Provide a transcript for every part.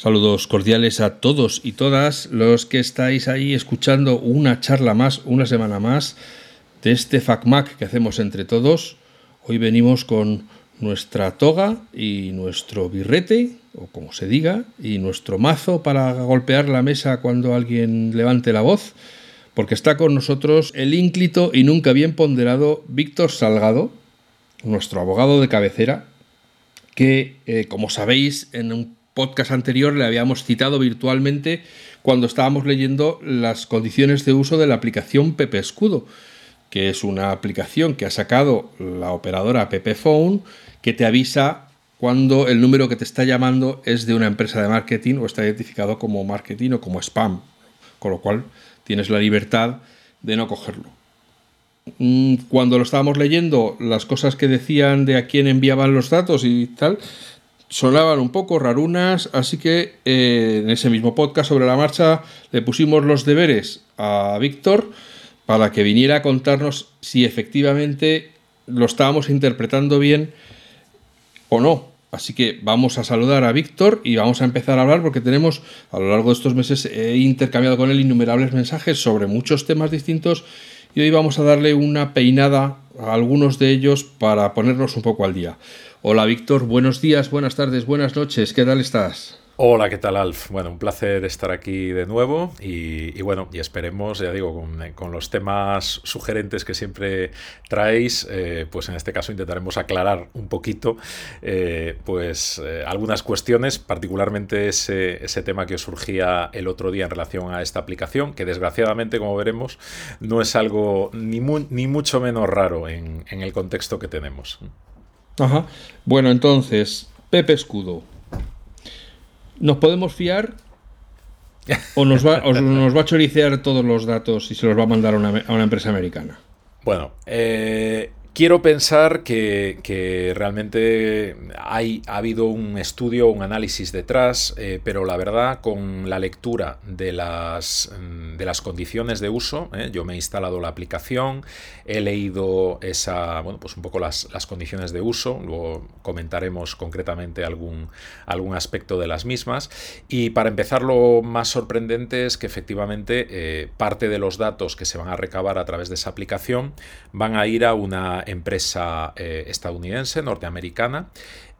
Saludos cordiales a todos y todas los que estáis ahí escuchando una charla más, una semana más de este FacMac que hacemos entre todos. Hoy venimos con nuestra toga y nuestro birrete, o como se diga, y nuestro mazo para golpear la mesa cuando alguien levante la voz, porque está con nosotros el ínclito y nunca bien ponderado Víctor Salgado, nuestro abogado de cabecera, que, eh, como sabéis, en un podcast anterior le habíamos citado virtualmente cuando estábamos leyendo las condiciones de uso de la aplicación Pepe Escudo, que es una aplicación que ha sacado la operadora Pepe Phone que te avisa cuando el número que te está llamando es de una empresa de marketing o está identificado como marketing o como spam, con lo cual tienes la libertad de no cogerlo. Mm, cuando lo estábamos leyendo, las cosas que decían de a quién enviaban los datos y tal, sonaban un poco rarunas, así que eh, en ese mismo podcast sobre la marcha le pusimos los deberes a Víctor para que viniera a contarnos si efectivamente lo estábamos interpretando bien o no. Así que vamos a saludar a Víctor y vamos a empezar a hablar porque tenemos a lo largo de estos meses he intercambiado con él innumerables mensajes sobre muchos temas distintos y hoy vamos a darle una peinada a algunos de ellos para ponernos un poco al día. Hola Víctor, buenos días, buenas tardes, buenas noches, ¿qué tal estás? Hola, ¿qué tal Alf? Bueno, un placer estar aquí de nuevo y, bueno, y esperemos, ya digo, con, los temas sugerentes que siempre traéis, eh, pues en este caso intentaremos aclarar un poquito eh, pues eh, algunas cuestiones, particularmente ese, tema que os surgía el otro día en relación a esta aplicación, que desgraciadamente, como veremos, no es algo ni, mucho menos raro en el contexto que tenemos. Ajá. Bueno, entonces, Pepe Escudo. ¿Nos podemos fiar? ¿O nos va, a choricear todos los datos y se los va a mandar a una, a una empresa americana? Bueno, eh, Quiero pensar que, realmente hay, ha habido un estudio, un análisis detrás, eh, pero la verdad, con la lectura de las, mm, de las condiciones de uso, eh, yo me he instalado la aplicación, he leído esa, bueno, pues un poco las, condiciones de uso, luego comentaremos concretamente algún, algún aspecto de las mismas. Y para empezar, lo más sorprendente es que efectivamente eh, parte de los datos que se van a recabar a través de esa aplicación van a ir a una empresa eh, estadounidense, norteamericana,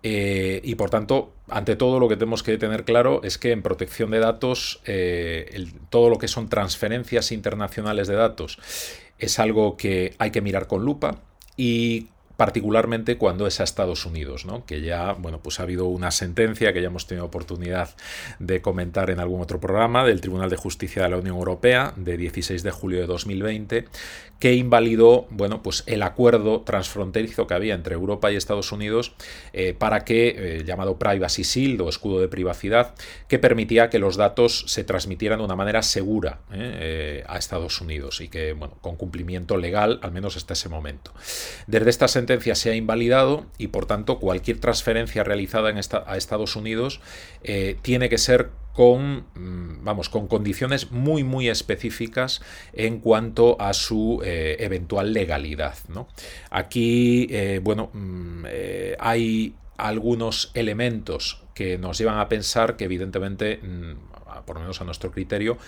eh, y por tanto, ante todo lo que tenemos que tener claro es que en protección de datos, eh, todo lo que son transferencias internacionales de datos es algo que hay que mirar con lupa y particularmente cuando es a Estados Unidos, ¿no? que ya bueno, pues ha habido una sentencia que ya hemos tenido oportunidad de comentar en algún otro programa del Tribunal de Justicia de la Unión Europea de 16 de julio de 2020 que invalidó bueno, pues el acuerdo transfronterizo que había entre Europa y Estados Unidos eh, para que, eh, llamado Privacy Shield o escudo de privacidad, que permitía que los datos se transmitieran de una manera segura eh, a Estados Unidos y que, bueno, con cumplimiento legal, al menos hasta ese momento. Desde esta sentencia se ha invalidado y por tanto cualquier transferencia realizada en a Estados Unidos eh, tiene que ser con, mm, vamos, con condiciones muy, muy específicas en cuanto a su eh, eventual legalidad. Aquí, eh, bueno, mm, hay algunos elementos que nos llevan a pensar que evidentemente mm, por lo menos a nuestro criterio,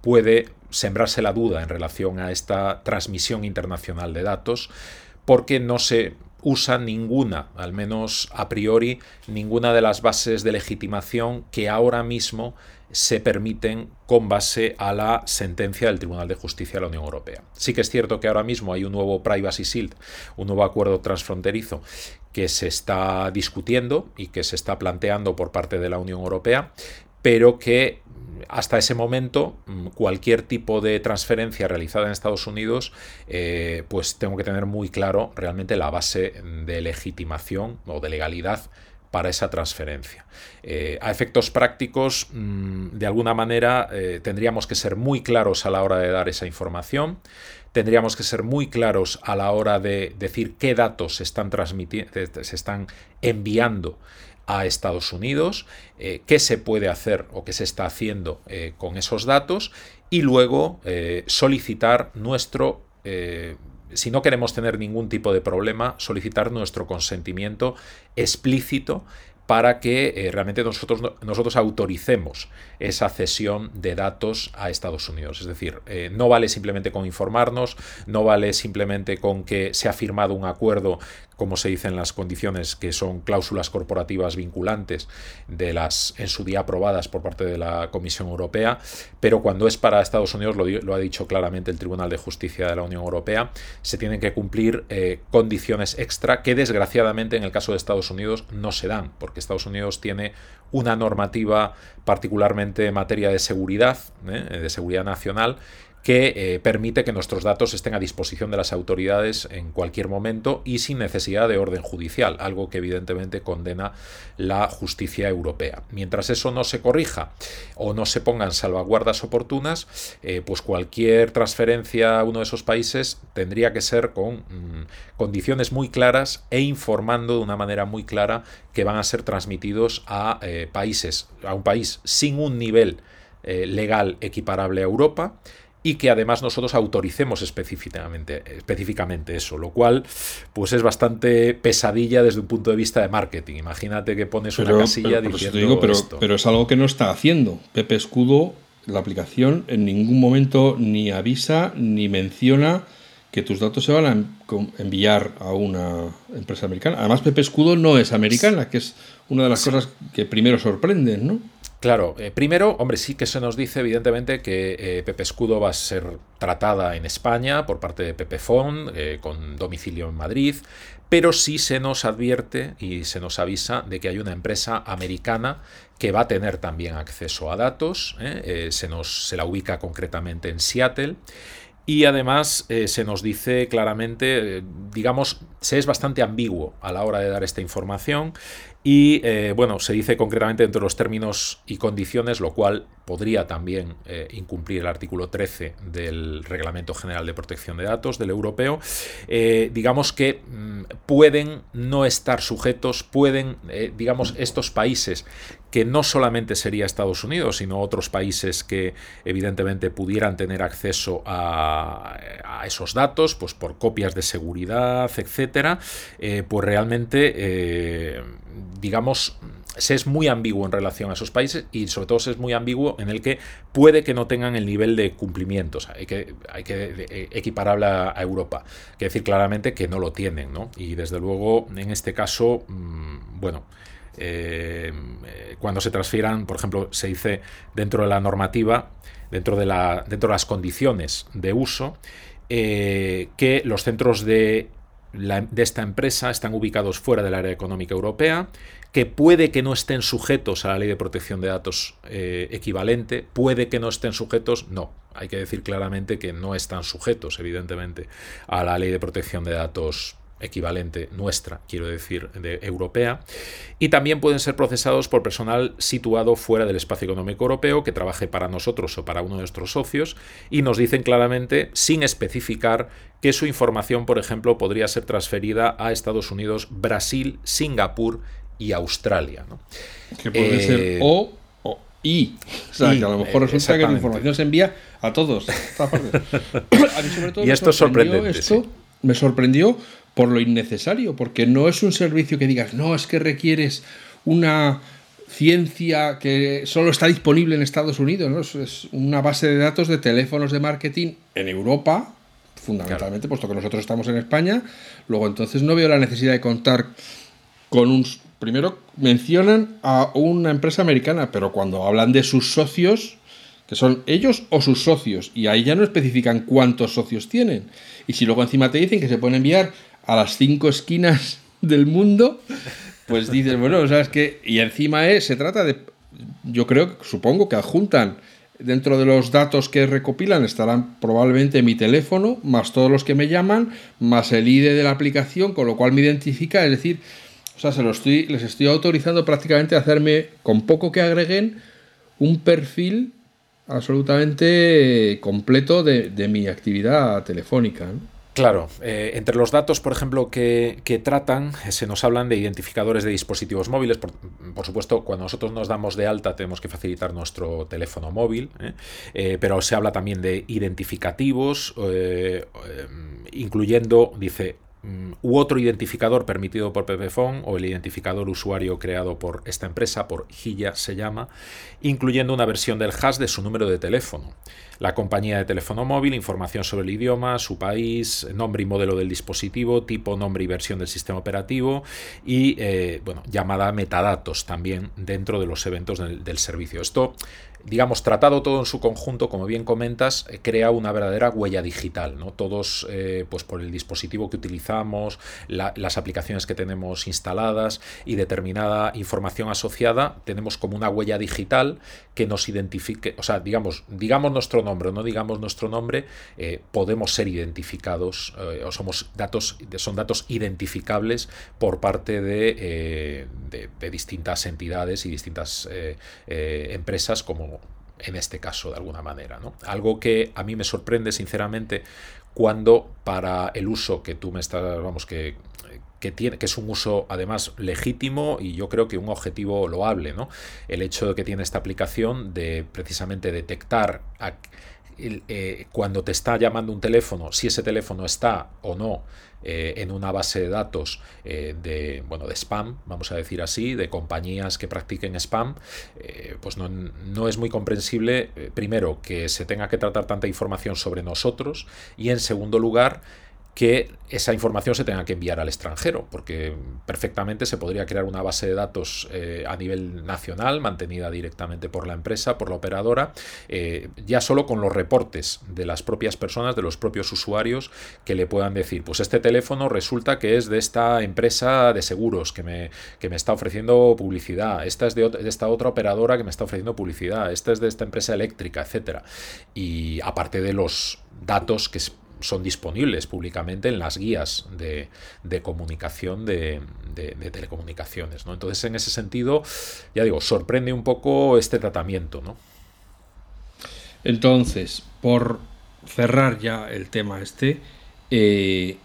puede sembrarse la duda en relación a esta transmisión internacional de datos porque no se usa ninguna, al menos a priori, ninguna de las bases de legitimación que ahora mismo se permiten con base a la sentencia del Tribunal de Justicia de la Unión Europea. Sí que es cierto que ahora mismo hay un nuevo Privacy Shield, un nuevo acuerdo transfronterizo que se está discutiendo y que se está planteando por parte de la Unión Europea, pero que hasta ese momento, mm, cualquier tipo de transferencia realizada en Estados Unidos, eh, pues tengo que tener muy claro realmente la base de legitimación o de legalidad para esa transferencia. Eh, a efectos prácticos, mm, de alguna manera, eh, tendríamos que ser muy claros a la hora de dar esa información, tendríamos que ser muy claros a la hora de decir qué datos se están, se están enviando a Estados Unidos, eh, qué se puede hacer o qué se está haciendo eh, con esos datos y luego eh, solicitar nuestro, si no queremos tener ningún tipo de problema, solicitar nuestro consentimiento explícito para que realmente nosotros, nosotros autoricemos esa cesión de datos a Estados Unidos. Es decir, no vale simplemente con informarnos, no vale simplemente con que se ha firmado un acuerdo como se dice en las condiciones, que son cláusulas corporativas vinculantes de las en su día aprobadas por parte de la Comisión Europea, pero cuando es para Estados Unidos, lo, ha dicho claramente el Tribunal de Justicia de la Unión Europea, se tienen que cumplir eh, condiciones extra que desgraciadamente en el caso de Estados Unidos no se dan, porque Estados Unidos tiene una normativa particularmente en materia de seguridad, ¿eh? de seguridad nacional, que eh, permite que nuestros datos estén a disposición de las autoridades en cualquier momento y sin necesidad de orden judicial, algo que evidentemente condena la justicia europea. Mientras eso no se corrija o no se pongan salvaguardas oportunas, eh, pues cualquier transferencia a uno de esos países tendría que ser con mm, condiciones muy claras e informando de una manera muy clara que van a ser transmitidos a eh, países, a un país sin un nivel legal equiparable a Europa, y que además nosotros autoricemos específicamente, específicamente eso, lo cual pues es bastante pesadilla desde un punto de vista de marketing. Imagínate que pones una casilla diciendo pero, pero es algo que no está haciendo. Pepe Escudo, la aplicación, en ningún momento ni avisa ni menciona que tus datos se van a enviar a una empresa americana. Además, Pepe Escudo no es americana, que es una de las cosas que primero sorprenden, ¿no? Claro, eh, primero, hombre, sí que se nos dice evidentemente que eh, Pepe Escudo va a ser tratada en España por parte de Pepe eh, con domicilio en Madrid, pero sí se nos advierte y se nos avisa de que hay una empresa americana que va a tener también acceso a datos, se, nos, se la ubica concretamente en Seattle. Y además se nos dice claramente, digamos, se es bastante ambiguo a la hora de dar esta información y eh, bueno, se dice concretamente entre los términos y condiciones, lo cual podría también eh, incumplir el artículo 13 del Reglamento General de Protección de Datos del europeo. Eh, digamos que mm, pueden no estar sujetos, pueden, digamos, estos países que no solamente sería Estados Unidos, sino otros países que evidentemente pudieran tener acceso a, a esos datos, pues por copias de seguridad, etcétera, pues realmente digamos, se es muy ambiguo en relación a esos países y sobre todo se es muy ambiguo en el que puede que no tengan el nivel de cumplimiento, hay que, hay que eh, equiparable a, Europa, hay que decir claramente que no lo tienen, ¿no? Y desde luego, en este caso, mm, bueno, eh, cuando se transfieran, por ejemplo, se dice dentro de la normativa, dentro de, la, dentro de las condiciones de uso, eh, que los centros de de esta empresa están ubicados fuera del área económica europea, que puede que no estén sujetos a la ley de protección de datos eh, equivalente, puede que no estén sujetos, no, hay que decir claramente que no están sujetos, evidentemente, a la ley de protección de datos equivalente nuestra, quiero decir, de europea, y también pueden ser procesados por personal situado fuera del espacio económico europeo que trabaje para nosotros o para uno de nuestros socios y nos dicen claramente, sin especificar, que su información, por ejemplo, podría ser transferida a Estados Unidos, Brasil, Singapur y Australia. ¿no? Que puede ser eh, o o y. O sea, que a lo mejor resulta que la información se envía a todos. y esto es sorprendente. Esto me sorprendió por lo innecesario, porque no es un servicio que digas, no, es que requieres una ciencia que solo está disponible en Estados Unidos, ¿no? es una base de datos de teléfonos de marketing en Europa, fundamentalmente, puesto que nosotros estamos en España. Luego, entonces, no veo la necesidad de contar con un. Primero, mencionan a una empresa americana, pero cuando hablan de sus socios, que son ellos o sus socios, y ahí ya no especifican cuántos socios tienen. Y si luego encima te dicen que se pueden enviar a las cinco esquinas del mundo, pues dices, bueno, ¿sabes qué? Y encima es, se trata de, yo creo, supongo que adjuntan dentro de los datos que recopilan estarán probablemente mi teléfono, más todos los que me llaman, más el ID de la aplicación, con lo cual me identifica, es decir, o sea, se lo estoy, les estoy autorizando prácticamente a hacerme, con poco que agreguen, un perfil absolutamente completo de, mi actividad telefónica. Claro, eh, entre los datos, por ejemplo, que, tratan, eh, se nos hablan de identificadores de dispositivos móviles. Por, supuesto, cuando nosotros nos damos de alta tenemos que facilitar nuestro teléfono móvil, ¿eh? pero se habla también de identificativos, incluyendo, dice, mm, u otro identificador permitido por Pepephone o el identificador usuario creado por esta empresa, por Gilla se llama, incluyendo una versión del hash de su número de teléfono la compañía de teléfono móvil, información sobre el idioma, su país, nombre y modelo del dispositivo, tipo, nombre y versión del sistema operativo y eh, bueno, llamada metadatos también dentro de los eventos del, del servicio. Esto digamos, tratado todo en su conjunto, como bien comentas, eh, crea una verdadera huella digital. ¿no? Todos, eh, pues por el dispositivo que utilizamos, las aplicaciones que tenemos instaladas y determinada información asociada, tenemos como una huella digital que nos identifique, o sea, digamos, digamos nuestro nombre o no digamos nuestro nombre, eh, podemos ser identificados o somos datos, son datos identificables por parte de, de distintas entidades y distintas empresas como en este caso de alguna manera. ¿no? Algo que a mí me sorprende sinceramente cuando para el uso que tú me estás, vamos, que, que, tiene, que es un uso además legítimo y yo creo que un objetivo loable, ¿no? El hecho de que tiene esta aplicación de precisamente detectar eh, cuando te está llamando un teléfono, si ese teléfono está o no eh, en una base de datos eh, de, bueno, de spam, vamos a decir así, de compañías que practiquen spam, pues no, no, es muy comprensible, primero, que se tenga que tratar tanta información sobre nosotros y en segundo lugar, que esa información se tenga que enviar al extranjero, porque perfectamente se podría crear una base de datos eh, a nivel nacional, mantenida directamente por la empresa, por la operadora, eh, ya solo con los reportes de las propias personas, de los propios usuarios, que le puedan decir, pues este teléfono resulta que es de esta empresa de seguros que me, me está ofreciendo publicidad, esta es de, de, esta otra operadora que me está ofreciendo publicidad, esta es de esta empresa eléctrica, etcétera. Y aparte de los datos que son disponibles públicamente en las guías de, comunicación de, telecomunicaciones. ¿no? Entonces, en ese sentido, ya digo, sorprende un poco este tratamiento. ¿no? Entonces, por cerrar ya el tema este, eh,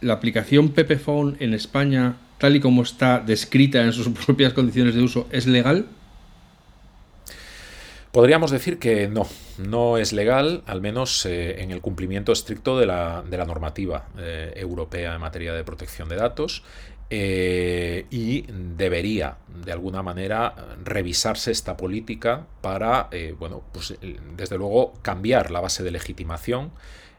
la aplicación Pepephone en España, tal y como está descrita en sus propias condiciones de uso, ¿es legal? Podríamos decir que no, no es legal, al menos eh, en el cumplimiento estricto de la, normativa eh, europea en materia de protección de datos. Eh, y debería, de alguna manera, revisarse esta política para, bueno, pues desde luego cambiar la base de legitimación.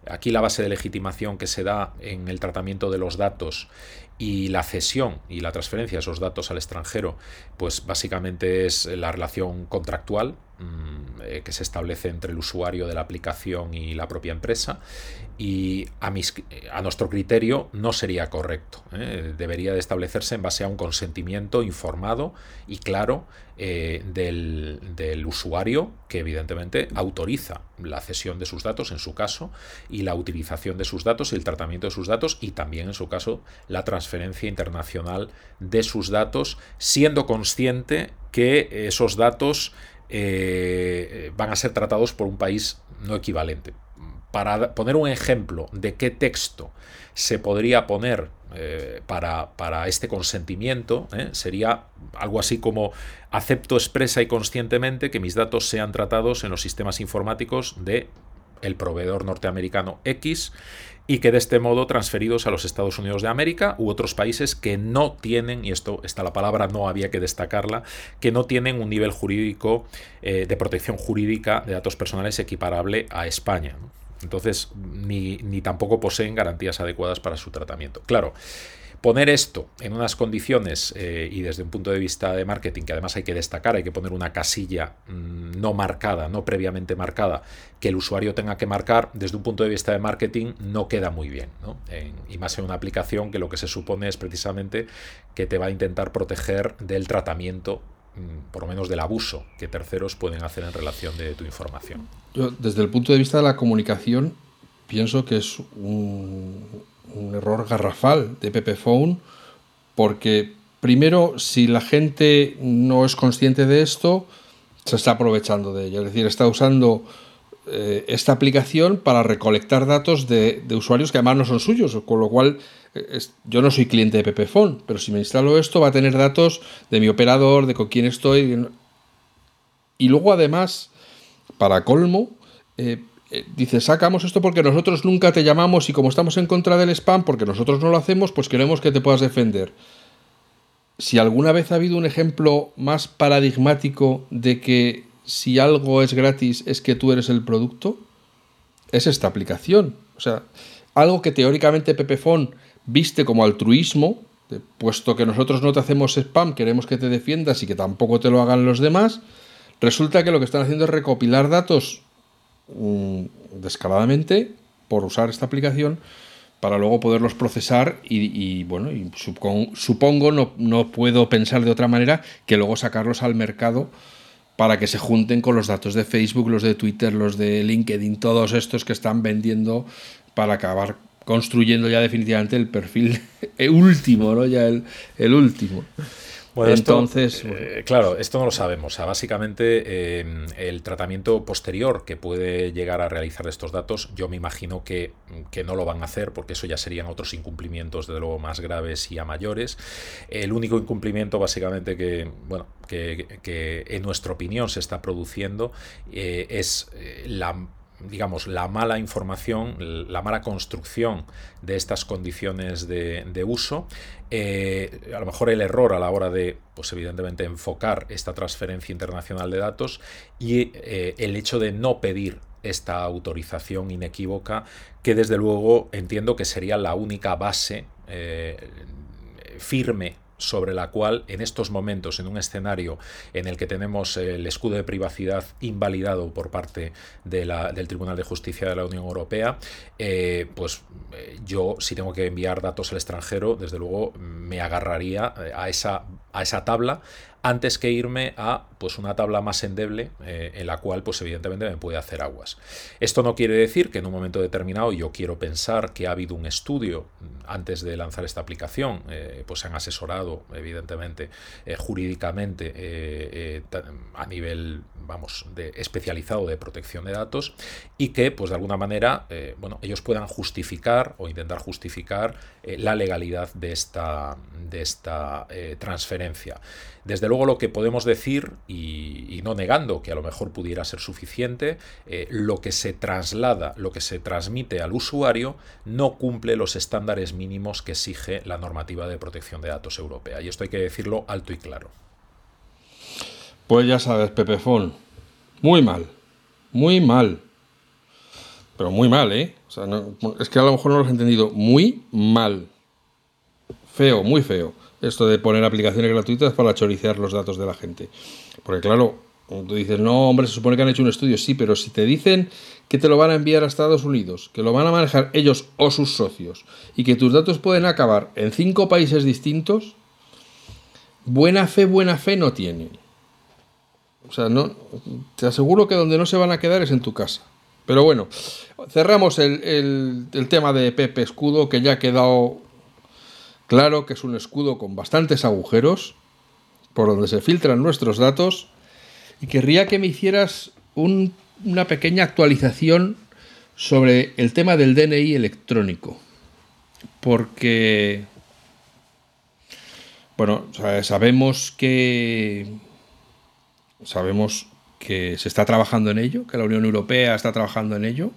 Aquí la base de legitimación que se da en el tratamiento de los datos y la cesión y la transferencia de esos datos al extranjero, pues básicamente es la relación contractual mm, eh, que se establece entre el usuario de la aplicación y la propia empresa y a, a nuestro criterio no sería correcto. ¿eh? Debería de establecerse en base a un consentimiento informado y claro eh, del, del, usuario que evidentemente autoriza la cesión de sus datos en su caso y la utilización de sus datos y el tratamiento de sus datos y también en su caso la transferencia internacional de sus datos siendo consciente que esos datos eh, van a ser tratados por un país no equivalente. Para poner un ejemplo de qué texto se podría poner eh, para, para, este consentimiento ¿eh? sería algo así como acepto expresa y conscientemente que mis datos sean tratados en los sistemas informáticos de el proveedor norteamericano X y que de este modo transferidos a los Estados Unidos de América u otros países que no tienen, y esto está la palabra, no había que destacarla, que no tienen un nivel jurídico eh, de protección jurídica de datos personales equiparable a España. Entonces, ni, ni tampoco poseen garantías adecuadas para su tratamiento. Claro, poner esto en unas condiciones eh, y desde un punto de vista de marketing, que además hay que destacar, hay que poner una casilla mm, no marcada, no previamente marcada, que el usuario tenga que marcar, desde un punto de vista de marketing no queda muy bien. y más en una aplicación que lo que se supone es precisamente que te va a intentar proteger del tratamiento mm, por lo menos del abuso que terceros pueden hacer en relación de tu información. Desde el punto de vista de la comunicación, pienso que es un, un error garrafal de Pepephone, porque primero, si la gente no es consciente de esto, se está aprovechando de ello. Es decir, está usando eh, esta aplicación para recolectar datos de, usuarios que además no son suyos, con lo cual eh, yo no soy cliente de Pepephone, pero si me instalo esto va a tener datos de mi operador, de con quién estoy. Y luego además, para colmo, eh, dice, sacamos esto porque nosotros nunca te llamamos y como estamos en contra del spam, porque nosotros no lo hacemos, pues queremos que te puedas defender. Si alguna vez ha habido un ejemplo más paradigmático de que si algo es gratis es que tú eres el producto, es esta aplicación. O sea, algo que teóricamente Pepefon viste como altruismo, puesto que nosotros no te hacemos spam, queremos que te defiendas y que tampoco te lo hagan los demás, resulta que lo que están haciendo es recopilar datos descaradamente por usar esta aplicación para luego poderlos procesar y, bueno, supongo, no, no, puedo pensar de otra manera que luego sacarlos al mercado para que se junten con los datos de Facebook, los de Twitter, los de LinkedIn, todos estos que están vendiendo para acabar construyendo ya definitivamente el perfil último, ¿no? Ya el, el último. Bueno, Entonces, eh, claro, esto no lo sabemos. O sea, básicamente em, el tratamiento posterior que puede llegar a realizar estos datos, yo me imagino que, no lo van a hacer porque eso ya serían otros incumplimientos, de luego, más graves y a mayores. El único incumplimiento, básicamente, que, bueno, que, en nuestra opinión se está produciendo eh, es eh, la digamos, la mala información, la mala construcción de estas condiciones de, uso, eh, a lo mejor el error a la hora de, pues evidentemente, enfocar esta transferencia internacional de datos y eh, el hecho de no pedir esta autorización inequívoca, que desde luego entiendo que sería la única base eh, firme sobre la cual en estos momentos, en un escenario en el que tenemos el escudo de privacidad invalidado por parte de la, del Tribunal de Justicia de la Unión Europea, eh, pues eh, yo si tengo que enviar datos al extranjero, desde luego me agarraría eh, a esa, a esa tabla antes que irme a pues una tabla más endeble eh, en la cual pues evidentemente me puede hacer aguas. Esto no quiere decir que en un momento determinado yo quiero pensar que ha habido un estudio mm, antes de lanzar esta aplicación, eh, pues se han asesorado evidentemente eh, jurídicamente a nivel vamos especializado de protección de datos y que pues de alguna manera bueno ellos puedan justificar o intentar justificar la legalidad de esta de esta transferencia. Desde luego lo que podemos decir, y, no negando que a lo mejor pudiera ser suficiente, eh, lo que se traslada, lo que se transmite al usuario no cumple los estándares mínimos que exige la normativa de protección de datos europea. Y esto hay que decirlo alto y claro. Pues ya sabes, Pepefón, muy mal, muy mal. Pero muy mal, ¿eh? es que a lo mejor no lo has entendido. Muy mal. Feo, muy feo esto de poner aplicaciones gratuitas para choricear los datos de la gente. Porque claro, tú dices, no, hombre, se supone que han hecho un estudio, sí, pero si te dicen que te lo van a enviar a Estados Unidos, que lo van a manejar ellos o sus socios, y que tus datos pueden acabar en cinco países distintos, buena fe, buena fe no tienen. O sea, no, te aseguro que donde no se van a quedar es en tu casa. Pero bueno, cerramos el, el tema de Pepe Escudo, que ya ha quedado Claro que es un escudo con bastantes agujeros por donde se filtran nuestros datos y querría que me hicieras una pequeña actualización sobre el tema del DNI electrónico. Porque, bueno, sabemos que sabemos que se está trabajando en ello, que la Unión Europea está trabajando en ello,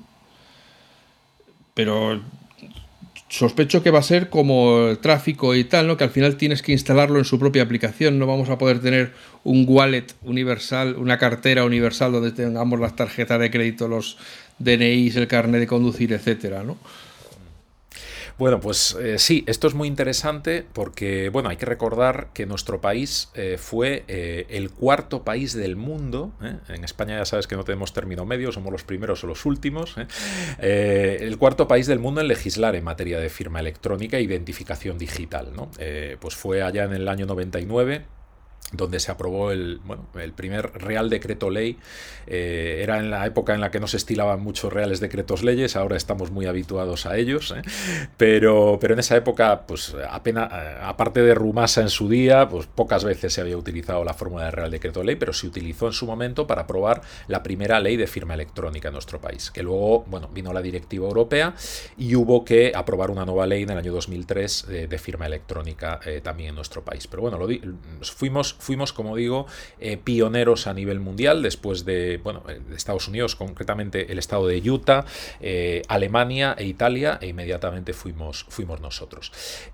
pero sospecho que va a ser como el tráfico y tal, ¿no? Que al final tienes que instalarlo en su propia aplicación. No vamos a poder tener un wallet universal, una cartera universal donde tengamos las tarjetas de crédito, los DNIs, el carnet de conducir, etcétera, ¿no? Bueno, pues eh, sí, esto es muy interesante porque, bueno, hay que recordar que nuestro país eh, fue eh, el cuarto país del mundo. En España ya sabes que no tenemos término medio, somos los primeros o los últimos. el cuarto país del mundo en legislar en materia de firma electrónica e identificación digital. ¿no? pues fue allá en el año 99 donde se aprobó el, bueno, el primer Real Decreto Ley. Eh, era en la época en la que no se estilaban muchos reales decretos leyes, ahora estamos muy habituados a ellos, ¿eh? pero, pero en esa época, pues apenas, eh, aparte de Rumasa en su día, pues pocas veces se había utilizado la fórmula de Real Decreto Ley, pero se utilizó en su momento para aprobar la primera ley de firma electrónica en nuestro país, que luego, bueno, vino la directiva europea y hubo que aprobar una nueva ley en el año 2003 de, firma electrónica también en nuestro país. Pero bueno, lo fuimos fuimos como digo, pioneros a nivel mundial después de, bueno, de Estados Unidos, concretamente el estado de Utah, Alemania e Italia, e inmediatamente fuimos, fuimos nosotros.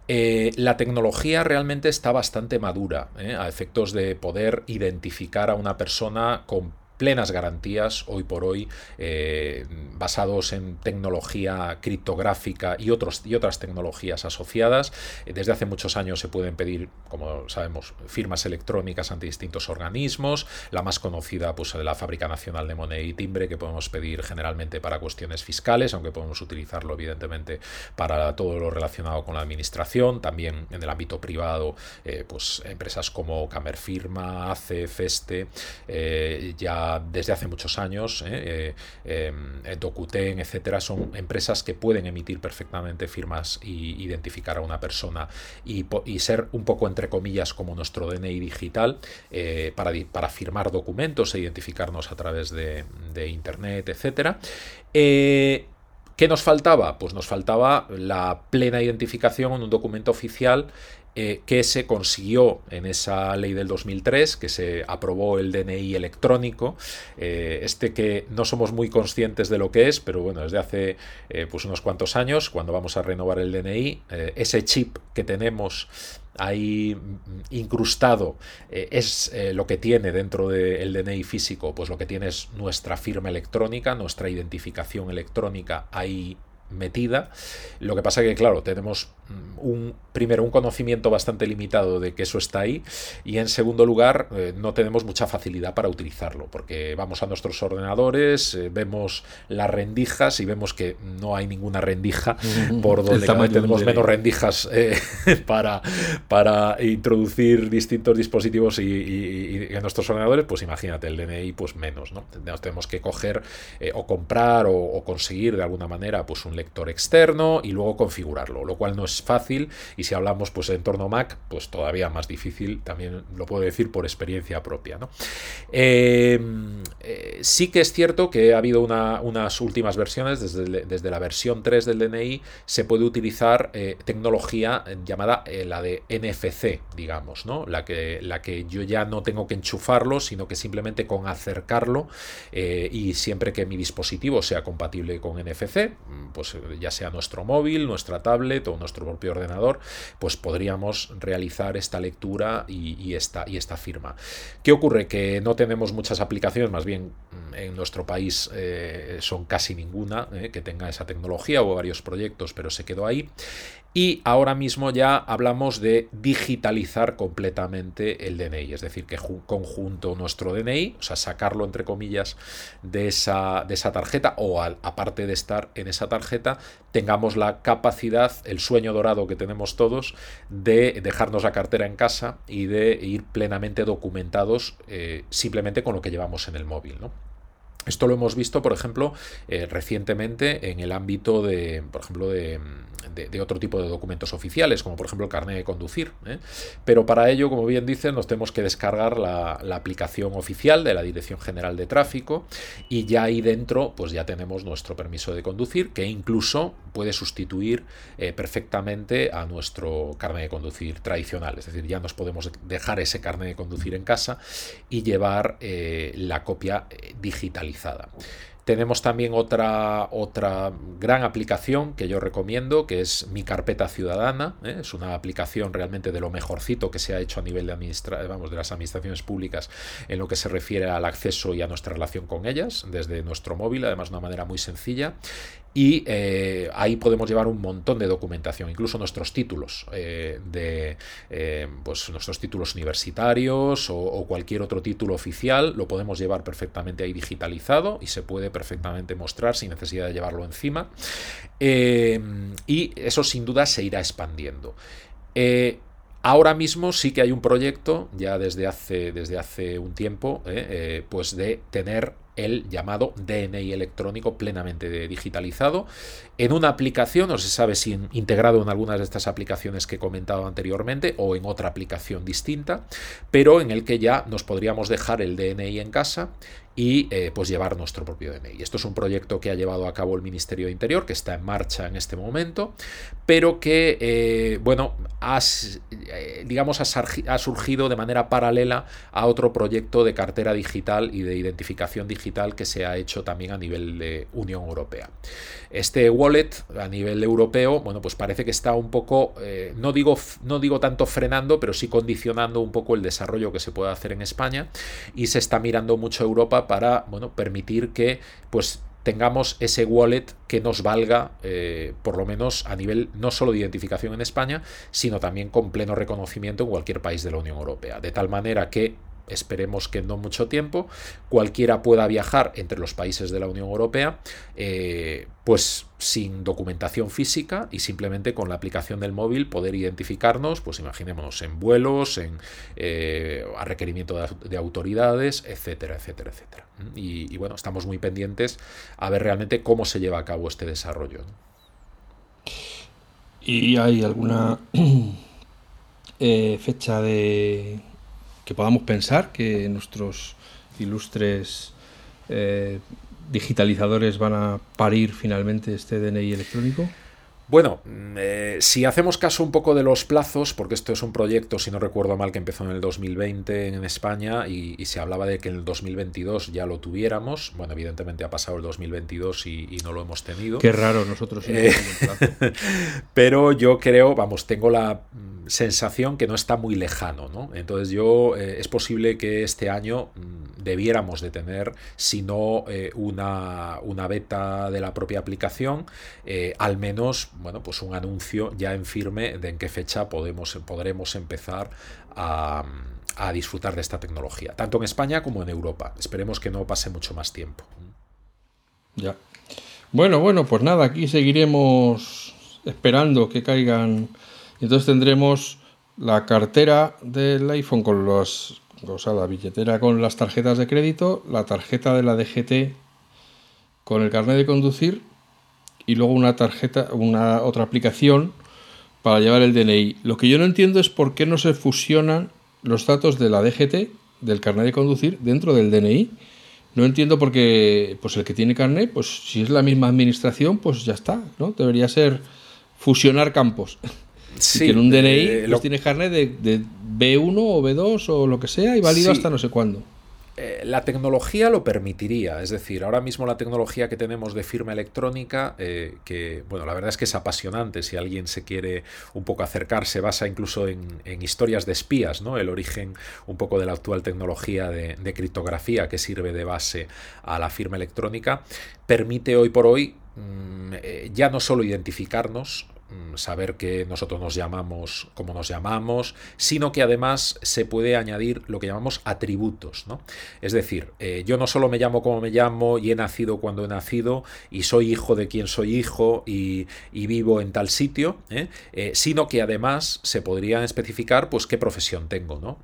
la tecnología realmente está bastante madura a efectos de poder identificar a una persona con plenas garantías hoy por hoy eh, basados en tecnología criptográfica y, otros, y otras tecnologías asociadas. Eh, desde hace muchos años se pueden pedir, como sabemos, firmas electrónicas ante distintos organismos. La más conocida, pues de la Fábrica Nacional de Moneda y Timbre, que podemos pedir generalmente para cuestiones fiscales, aunque podemos utilizarlo evidentemente para todo lo relacionado con la administración. También en el ámbito privado, eh, pues empresas como Camerfirma, ACE, Feste, ya desde hace muchos años, ¿eh? eh em, Docuten, etcétera, son empresas que pueden emitir perfectamente firmas y identificar a una persona y, ser un poco, entre comillas, como nuestro DNI digital eh, para, para, firmar documentos e identificarnos a través de, de Internet, etcétera. Eh, ¿Qué nos faltaba? Pues nos faltaba la plena identificación en un documento oficial eh, que se consiguió en esa ley del 2003, que se aprobó el DNI electrónico, eh, este que no somos muy conscientes de lo que es, pero bueno, desde hace eh, pues unos cuantos años, cuando vamos a renovar el DNI, ese chip que tenemos ahí incrustado es lo que tiene dentro del DNI físico, pues lo que tiene es nuestra firma electrónica, nuestra identificación electrónica ahí metida. Lo que pasa que, claro, tenemos un, primero, un conocimiento bastante limitado de que eso está ahí y en segundo lugar, eh, no tenemos mucha facilidad para utilizarlo porque vamos a nuestros ordenadores, eh, vemos las rendijas y vemos que no hay ninguna rendija por donde tenemos menos rendijas eh, para, para introducir distintos dispositivos y, en nuestros ordenadores, pues imagínate, el DNI pues menos, ¿no? Tenemos que coger o comprar o, o conseguir de alguna manera pues un externo y luego configurarlo, lo cual no es fácil y si hablamos pues en entorno Mac, pues todavía más difícil, también lo puedo decir por experiencia propia. ¿no? Eh, eh, sí que es cierto que ha habido unas últimas versiones, desde, desde, la versión 3 del DNI se puede utilizar eh, tecnología llamada la de NFC, digamos, la, que, la que yo ya no tengo que enchufarlo, sino que simplemente con acercarlo y siempre que mi dispositivo sea compatible con NFC, pues ya sea nuestro móvil, nuestra tablet o nuestro propio ordenador, pues podríamos realizar esta lectura y, esta, y esta firma. ¿Qué ocurre? Que no tenemos muchas aplicaciones, más bien mm, en nuestro país eh, son casi ninguna eh, que tenga esa tecnología, o varios proyectos, pero se quedó ahí. Y ahora mismo ya hablamos de digitalizar completamente el DNI, es decir, que conjunto nuestro DNI, o sea, sacarlo entre comillas de esa, de esa tarjeta o aparte de estar en esa tarjeta, tengamos la capacidad, el sueño dorado que tenemos todos, de dejarnos la cartera en casa y de ir plenamente documentados eh, simplemente con lo que llevamos en el móvil. ¿no? Esto lo hemos visto, por ejemplo, eh, recientemente en el ámbito de, por ejemplo, de, otro tipo de documentos oficiales, como por ejemplo el carnet de conducir. ¿eh? Pero para ello, como bien dicen, nos tenemos que descargar la, aplicación oficial de la Dirección General de Tráfico y ya ahí dentro, pues ya tenemos nuestro permiso de conducir, que incluso puede sustituir eh, perfectamente a nuestro carnet de conducir tradicional. Es decir, ya nos podemos dejar ese carnet de conducir en casa y llevar la copia tenemos también otra, otra gran aplicación que yo recomiendo, que es Mi Carpeta Ciudadana. ¿eh? Es una aplicación realmente de lo mejorcito que se ha hecho a nivel de, de las administraciones públicas en lo que se refiere al acceso y a nuestra relación con ellas, desde nuestro móvil, además de una manera muy sencilla y eh, ahí podemos llevar un montón de documentación, incluso nuestros títulos, eh, de eh, pues nuestros títulos universitarios o, cualquier otro título oficial, lo podemos llevar perfectamente ahí digitalizado y se puede perfectamente mostrar sin necesidad de llevarlo encima. y eso sin duda se irá expandiendo. Ahora mismo sí que hay un proyecto, ya desde hace, desde hace un tiempo, pues de tener el llamado DNI electrónico plenamente digitalizado. En una aplicación, no se sabe si integrado en algunas de estas aplicaciones que he comentado anteriormente o en otra aplicación distinta, pero en el que ya nos podríamos dejar el DNI en casa y eh, pues llevar nuestro propio DNI. Esto es un proyecto que ha llevado a cabo el Ministerio de Interior, que está en marcha en este momento, pero que, eh, bueno, eh, digamos, ha, surgido de manera paralela a otro proyecto de cartera digital y de identificación digital que se ha hecho también a nivel de Unión Europea. Este wallet a nivel europeo, bueno, pues parece que está un poco, no, digo, no digo tanto frenando, pero sí condicionando un poco el desarrollo que se puede hacer en España y se está mirando mucho Europa para bueno, permitir que pues, tengamos ese wallet que nos valga, eh, por lo menos a nivel no solo de identificación en España, sino también con pleno reconocimiento en cualquier país de la Unión Europea. De tal manera que esperemos que no mucho tiempo, cualquiera pueda viajar entre los países de la Unión Europea, eh, pues sin documentación física y simplemente con la aplicación del móvil poder identificarnos, pues imaginémonos en vuelos, en eh, a requerimiento de, autoridades, etcétera, etcétera, etcétera. Y, bueno, estamos muy pendientes a ver realmente cómo se lleva a cabo este desarrollo. ¿Y hay alguna eh, fecha de que podamos pensar que nuestros ilustres eh, digitalizadores van a parir finalmente este DNI electrónico? Bueno, mm, eh, si hacemos caso un poco de los plazos, porque esto es un proyecto, si no recuerdo mal, que empezó en el 2020 en España y, se hablaba de que en el 2022 ya lo tuviéramos. Bueno, evidentemente ha pasado el 2022 y, no lo hemos tenido. Qué raro, nosotros. Eh, pero yo creo, vamos, tengo la sensación que no está muy lejano, ¿no? Entonces yo, eh, es posible que este año mm, debiéramos de tener, si no una, una, beta de la propia aplicación, al menos bueno, pues un anuncio ya en firme de en qué fecha podemos, podremos empezar a, disfrutar de esta tecnología, tanto en España como en Europa. Esperemos que no pase mucho más tiempo. Ya. Bueno, bueno, pues nada, aquí seguiremos esperando que caigan. Entonces tendremos la cartera del iPhone con los, o sea, la billetera con las tarjetas de crédito, la tarjeta de la DGT con el carnet de conducir y luego una tarjeta, una otra aplicación para llevar el DNI. Lo que yo no entiendo es por qué no se fusionan los datos de la DGT, del carnet de conducir, dentro del DNI. No entiendo por qué, pues el que tiene carnet, pues si es la misma administración, pues ya está, ¿no? Debería ser fusionar campos. Sí, que en un DNI eh, pues tiene carnet de, B1 o B2 o lo que sea y válido hasta no sé cuándo. Eh, la tecnología lo permitiría, es decir, ahora mismo la tecnología que tenemos de firma electrónica, eh, que bueno, la verdad es que es apasionante, si alguien se quiere un poco acercar, se basa incluso en, historias de espías, ¿no? el origen un poco de la actual tecnología de, criptografía que sirve de base a la firma electrónica, permite hoy por hoy mm, eh, ya no solo identificarnos, saber que nosotros nos llamamos como nos llamamos, sino que además se puede añadir lo que llamamos atributos. ¿no? Es decir, eh, yo no solo me llamo como me llamo y he nacido cuando he nacido y soy hijo de quien soy hijo y, vivo en tal sitio, ¿eh? Eh, sino que además se podría especificar pues qué profesión tengo. ¿no?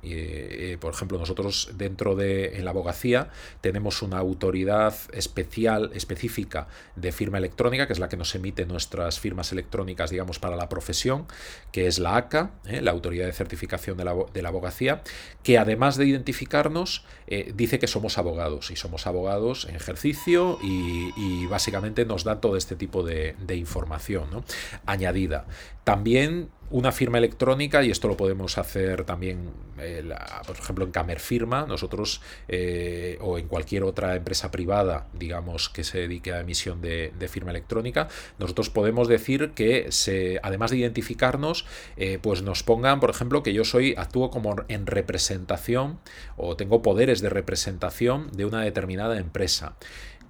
por ejemplo, nosotros dentro de la abogacía tenemos una autoridad especial, específica de firma electrónica, que es la que nos emite nuestras firmas electrónicas digamos, para la profesión, que es la ACA, ¿eh? la Autoridad de Certificación de la, Abogacía, que además de identificarnos, eh, dice que somos abogados, y somos abogados en ejercicio y, básicamente nos da todo este tipo de, información añadida. También una firma electrónica, y esto lo podemos hacer también, eh, por ejemplo, en Camer Firma, nosotros, eh, o en cualquier otra empresa privada, digamos, que se dedique a emisión de, firma electrónica, nosotros podemos decir que, se, además de identificarnos, eh, pues nos pongan, por ejemplo, que yo soy, actúo como en representación o tengo poderes de representación de una determinada empresa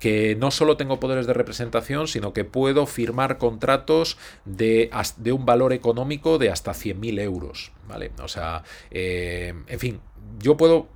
que no solo tengo poderes de representación, sino que puedo firmar contratos de, de un valor económico de hasta 100.000 euros. ¿vale? O sea, eh, en fin, yo puedo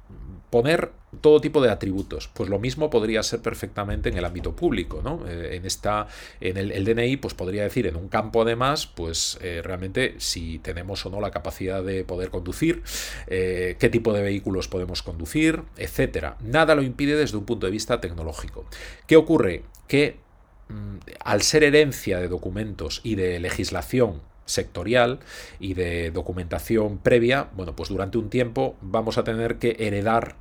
poner todo tipo de atributos. Pues lo mismo podría ser perfectamente en el ámbito público, ¿no? Eh, en esta, en el, DNI, pues podría decir en un campo además, pues eh, realmente si tenemos o no la capacidad de poder conducir, eh, qué tipo de vehículos podemos conducir, etcétera. Nada lo impide desde un punto de vista tecnológico. ¿Qué ocurre? Que mm, al ser herencia de documentos y de legislación sectorial y de documentación previa, bueno, pues durante un tiempo vamos a tener que heredar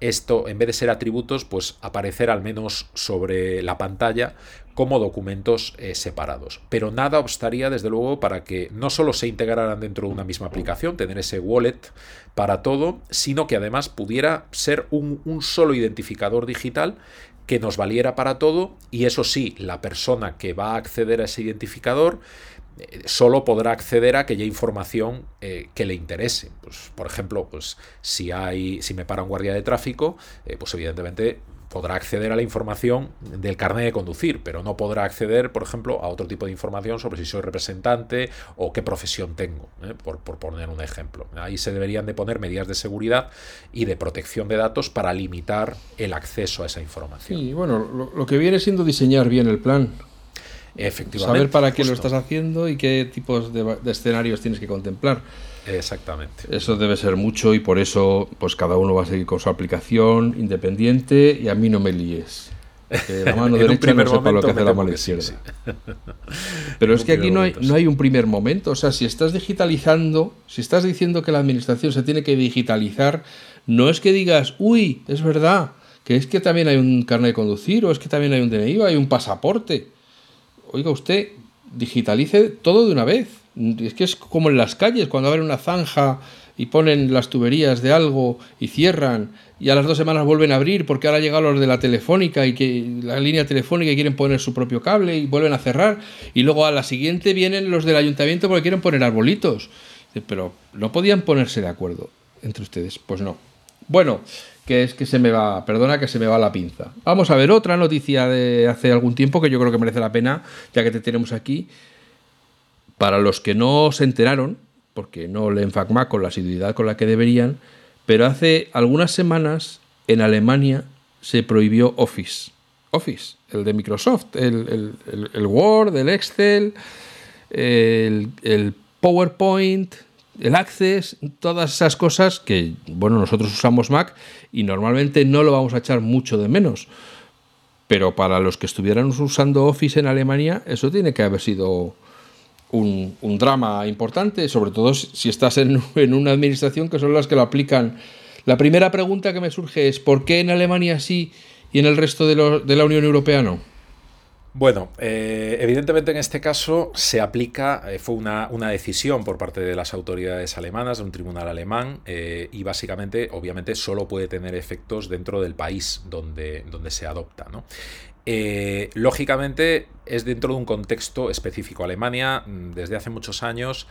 esto, en vez de ser atributos, pues aparecer al menos sobre la pantalla como documentos eh, separados. Pero nada obstaría, desde luego, para que no solo se integraran dentro de una misma aplicación, tener ese wallet para todo, sino que además pudiera ser un, un solo identificador digital que nos valiera para todo y eso sí, la persona que va a acceder a ese identificador solo podrá acceder a aquella información eh, que le interese. Pues, por ejemplo, pues, si, hay, si me para un guardia de tráfico, eh, pues evidentemente podrá acceder a la información del carnet de conducir, pero no podrá acceder, por ejemplo, a otro tipo de información sobre si soy representante o qué profesión tengo, ¿eh? por, poner un ejemplo. Ahí se deberían de poner medidas de seguridad y de protección de datos para limitar el acceso a esa información. Y bueno, lo que viene siendo diseñar bien el plan. Efectivamente. Saber para qué lo estás haciendo y qué tipos de, escenarios tienes que contemplar. Exactamente. Eso debe ser mucho y por eso pues cada uno va a seguir con su aplicación independiente y a mí no me líes. Que la mano derecha no sepa lo que hace la mano izquierda. Pero es que aquí no hay, no hay un primer momento. O sea, si estás digitalizando, si estás diciendo que la administración se tiene que digitalizar, no es que digas, uy, es verdad, que es que también hay un carnet de conducir, o es que también hay un DNI, o hay un pasaporte oiga usted, digitalice todo de una vez. Es que es como en las calles, cuando abren una zanja y ponen las tuberías de algo y cierran y a las dos semanas vuelven a abrir porque ahora llegan los de la telefónica y que la línea telefónica y quieren poner su propio cable y vuelven a cerrar y luego a la siguiente vienen los del ayuntamiento porque quieren poner arbolitos. Pero no podían ponerse de acuerdo entre ustedes. Pues no. Bueno, que es que se me va, perdona que se me va la pinza. Vamos a ver otra noticia de hace algún tiempo que yo creo que merece la pena, ya que te tenemos aquí. Para los que no se enteraron, porque no leen FACMA con la asiduidad con la que deberían, pero hace algunas semanas en Alemania se prohibió Office. Office, el de Microsoft, el, Word, el Excel, el PowerPoint, el Access, todas esas cosas que, bueno, nosotros usamos Mac y normalmente no lo vamos a echar mucho de menos. Pero para los que estuvieran usando Office en Alemania, eso tiene que haber sido un, drama importante, sobre todo si estás en, en, una administración que son las que lo aplican. La primera pregunta que me surge es, ¿por qué en Alemania sí y en el resto de, de la Unión Europea no? Bueno, eh, evidentemente en este caso se aplica, eh, fue una, decisión por parte de las autoridades alemanas, de un tribunal alemán, eh, y básicamente, obviamente, solo puede tener efectos dentro del país donde, donde se adopta. lógicamente es dentro de un contexto específico. Alemania mm, desde hace muchos años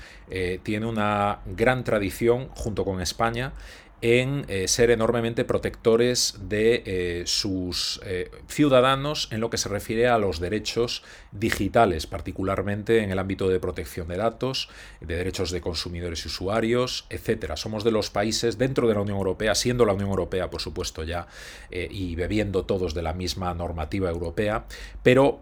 tiene una gran tradición junto con España en eh, ser enormemente protectores de eh, sus eh, ciudadanos en lo que se refiere a los derechos digitales, particularmente en el ámbito de protección de datos, de derechos de consumidores y usuarios, etcétera. Somos de los países dentro de la Unión Europea, siendo la Unión Europea, por supuesto, ya y bebiendo todos de la misma normativa europea, pero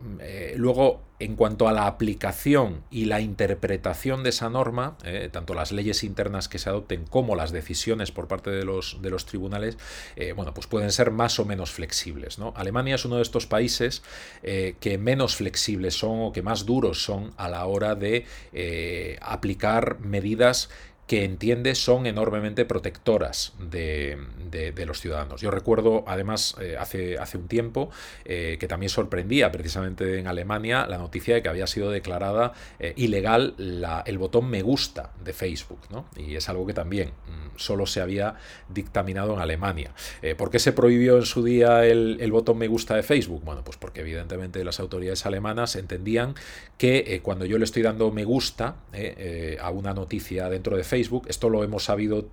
luego en cuanto a la aplicación y la interpretación de esa norma, eh, tanto las leyes internas que se adopten como las decisiones por parte de los, tribunales, eh, bueno, pues pueden ser más o menos flexibles. Alemania es uno de estos países eh, que menos flexibles son o que más duros son a la hora de aplicar medidas que entiende son enormemente protectoras de, los ciudadanos. Yo recuerdo, además, eh, hace, hace un tiempo, eh, que también sorprendía precisamente en Alemania la noticia de que había sido declarada eh, ilegal la, el botón me gusta de Facebook, ¿no? Y es algo que también mm, solo se había dictaminado en Alemania. ¿Por qué se prohibió en su día el, el, botón me gusta de Facebook? Bueno, pues porque evidentemente las autoridades alemanas entendían que cuando yo le estoy dando me gusta a una noticia dentro de Facebook, Facebook. Esto lo hemos sabido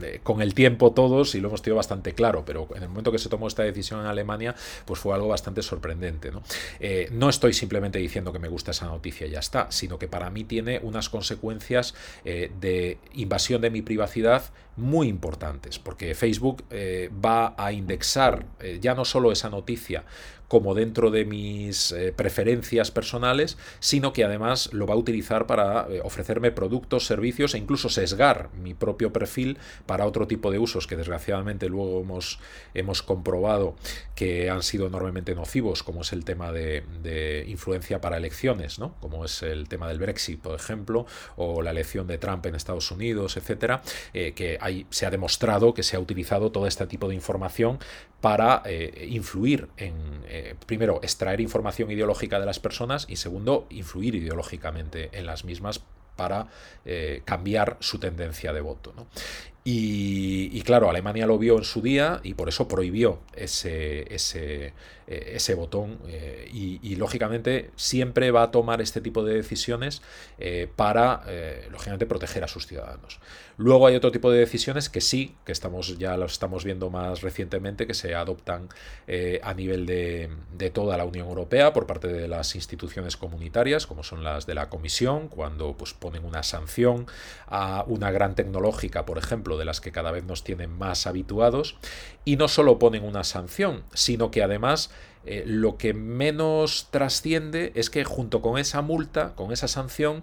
eh, con el tiempo todos y lo hemos tenido bastante claro, pero en el momento que se tomó esta decisión en Alemania, pues fue algo bastante sorprendente. ¿no? Eh, no estoy simplemente diciendo que me gusta esa noticia y ya está, sino que para mí tiene unas consecuencias eh, de invasión de mi privacidad muy importantes, porque Facebook va a indexar ya no solo esa noticia como dentro de mis eh, preferencias personales, sino que además lo va a utilizar para eh, ofrecerme productos, servicios e incluso sesgar mi propio perfil para otro tipo de usos que desgraciadamente luego hemos, hemos comprobado que han sido enormemente nocivos, como es el tema de, influencia para elecciones, ¿no? como es el tema del Brexit, por ejemplo, o la elección de Trump en Estados Unidos, etcétera, eh, que ahí se ha demostrado que se ha utilizado todo este tipo de información para influir en, eh, primero, extraer información ideológica de las personas y segundo, influir ideológicamente en las mismas para eh, cambiar su tendencia de voto. Y, claro, Alemania lo vio en su día y por eso prohibió ese, ese, eh, botón y, lógicamente siempre va a tomar este tipo de decisiones para lógicamente proteger a sus ciudadanos. Luego hay otro tipo de decisiones que sí, que estamos ya lo estamos viendo más recientemente, que se adoptan a nivel de, de, toda la Unión Europea por parte de las instituciones comunitarias, como son las de la Comisión, cuando pues, ponen una sanción a una gran tecnológica, por ejemplo, de las que cada vez nos tienen más habituados, y no solo ponen una sanción, sino que además eh, lo que menos trasciende es que junto con esa multa, con esa sanción,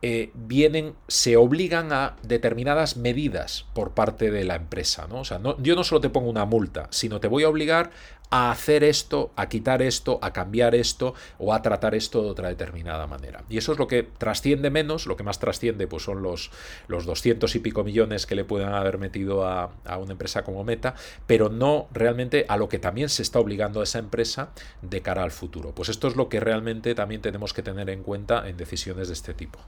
eh, vienen, se obligan a determinadas medidas por parte de la empresa. ¿no? O sea, no, yo no solo te pongo una multa, sino te voy a obligar a hacer esto, a quitar esto, a cambiar esto o a tratar esto de otra determinada manera. Y eso es lo que trasciende menos, lo que más trasciende pues son los, los 200 y pico millones que le pueden haber metido a, a, una empresa como Meta, pero no realmente a lo que también se está obligando a esa empresa de cara al futuro. Pues esto es lo que realmente también tenemos que tener en cuenta en decisiones de este tipo.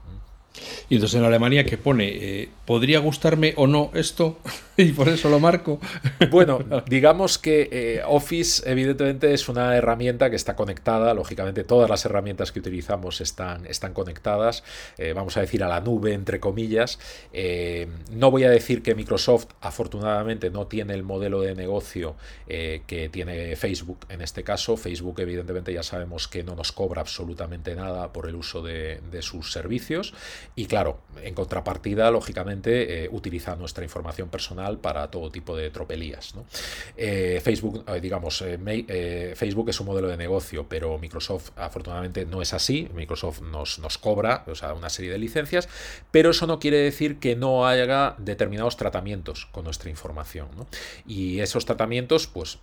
Y entonces en Alemania que pone, eh, ¿podría gustarme o no esto? y por eso lo marco. bueno, digamos que eh, Office evidentemente es una herramienta que está conectada, lógicamente todas las herramientas que utilizamos están, están conectadas, eh, vamos a decir a la nube entre comillas. no voy a decir que Microsoft afortunadamente no tiene el modelo de negocio que tiene Facebook en este caso. Facebook evidentemente ya sabemos que no nos cobra absolutamente nada por el uso de, de sus servicios. Y claro, en contrapartida, lógicamente, eh, utiliza nuestra información personal para todo tipo de tropelías. Eh, Facebook, eh, digamos, Facebook es un modelo de negocio, pero Microsoft afortunadamente no es así. Microsoft nos, nos cobra o sea, una serie de licencias, pero eso no quiere decir que no haya determinados tratamientos con nuestra información. Y esos tratamientos, pues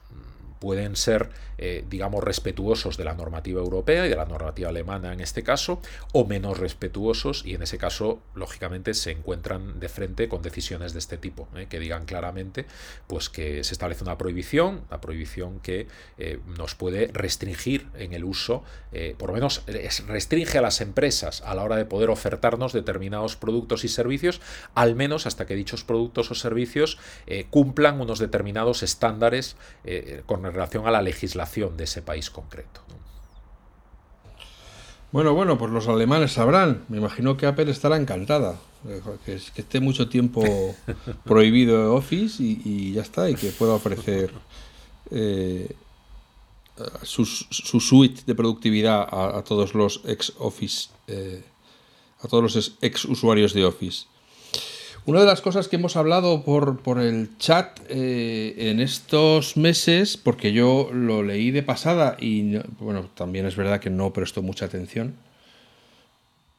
pueden ser, eh, digamos, respetuosos de la normativa europea y de la normativa alemana en este caso, o menos respetuosos y en ese caso, lógicamente, se encuentran de frente con decisiones de este tipo, eh, que digan claramente pues, que se establece una prohibición, una prohibición que eh, nos puede restringir en el uso, por lo menos restringe a las empresas a la hora de poder ofertarnos determinados productos y servicios, al menos hasta que dichos productos o servicios cumplan unos determinados estándares con relación a la legislación de ese país concreto. Bueno, bueno, pues los alemanes sabrán. Me imagino que Apple estará encantada. Eh, que, esté mucho tiempo prohibido Office y, ya está, y que pueda ofrecer eh, su, suite de productividad a, todos los ex Office, eh, a todos los ex usuarios de Office. Una de las cosas que hemos hablado por, el chat eh, en estos meses, porque yo lo leí de pasada y bueno, también es verdad que no prestó mucha atención,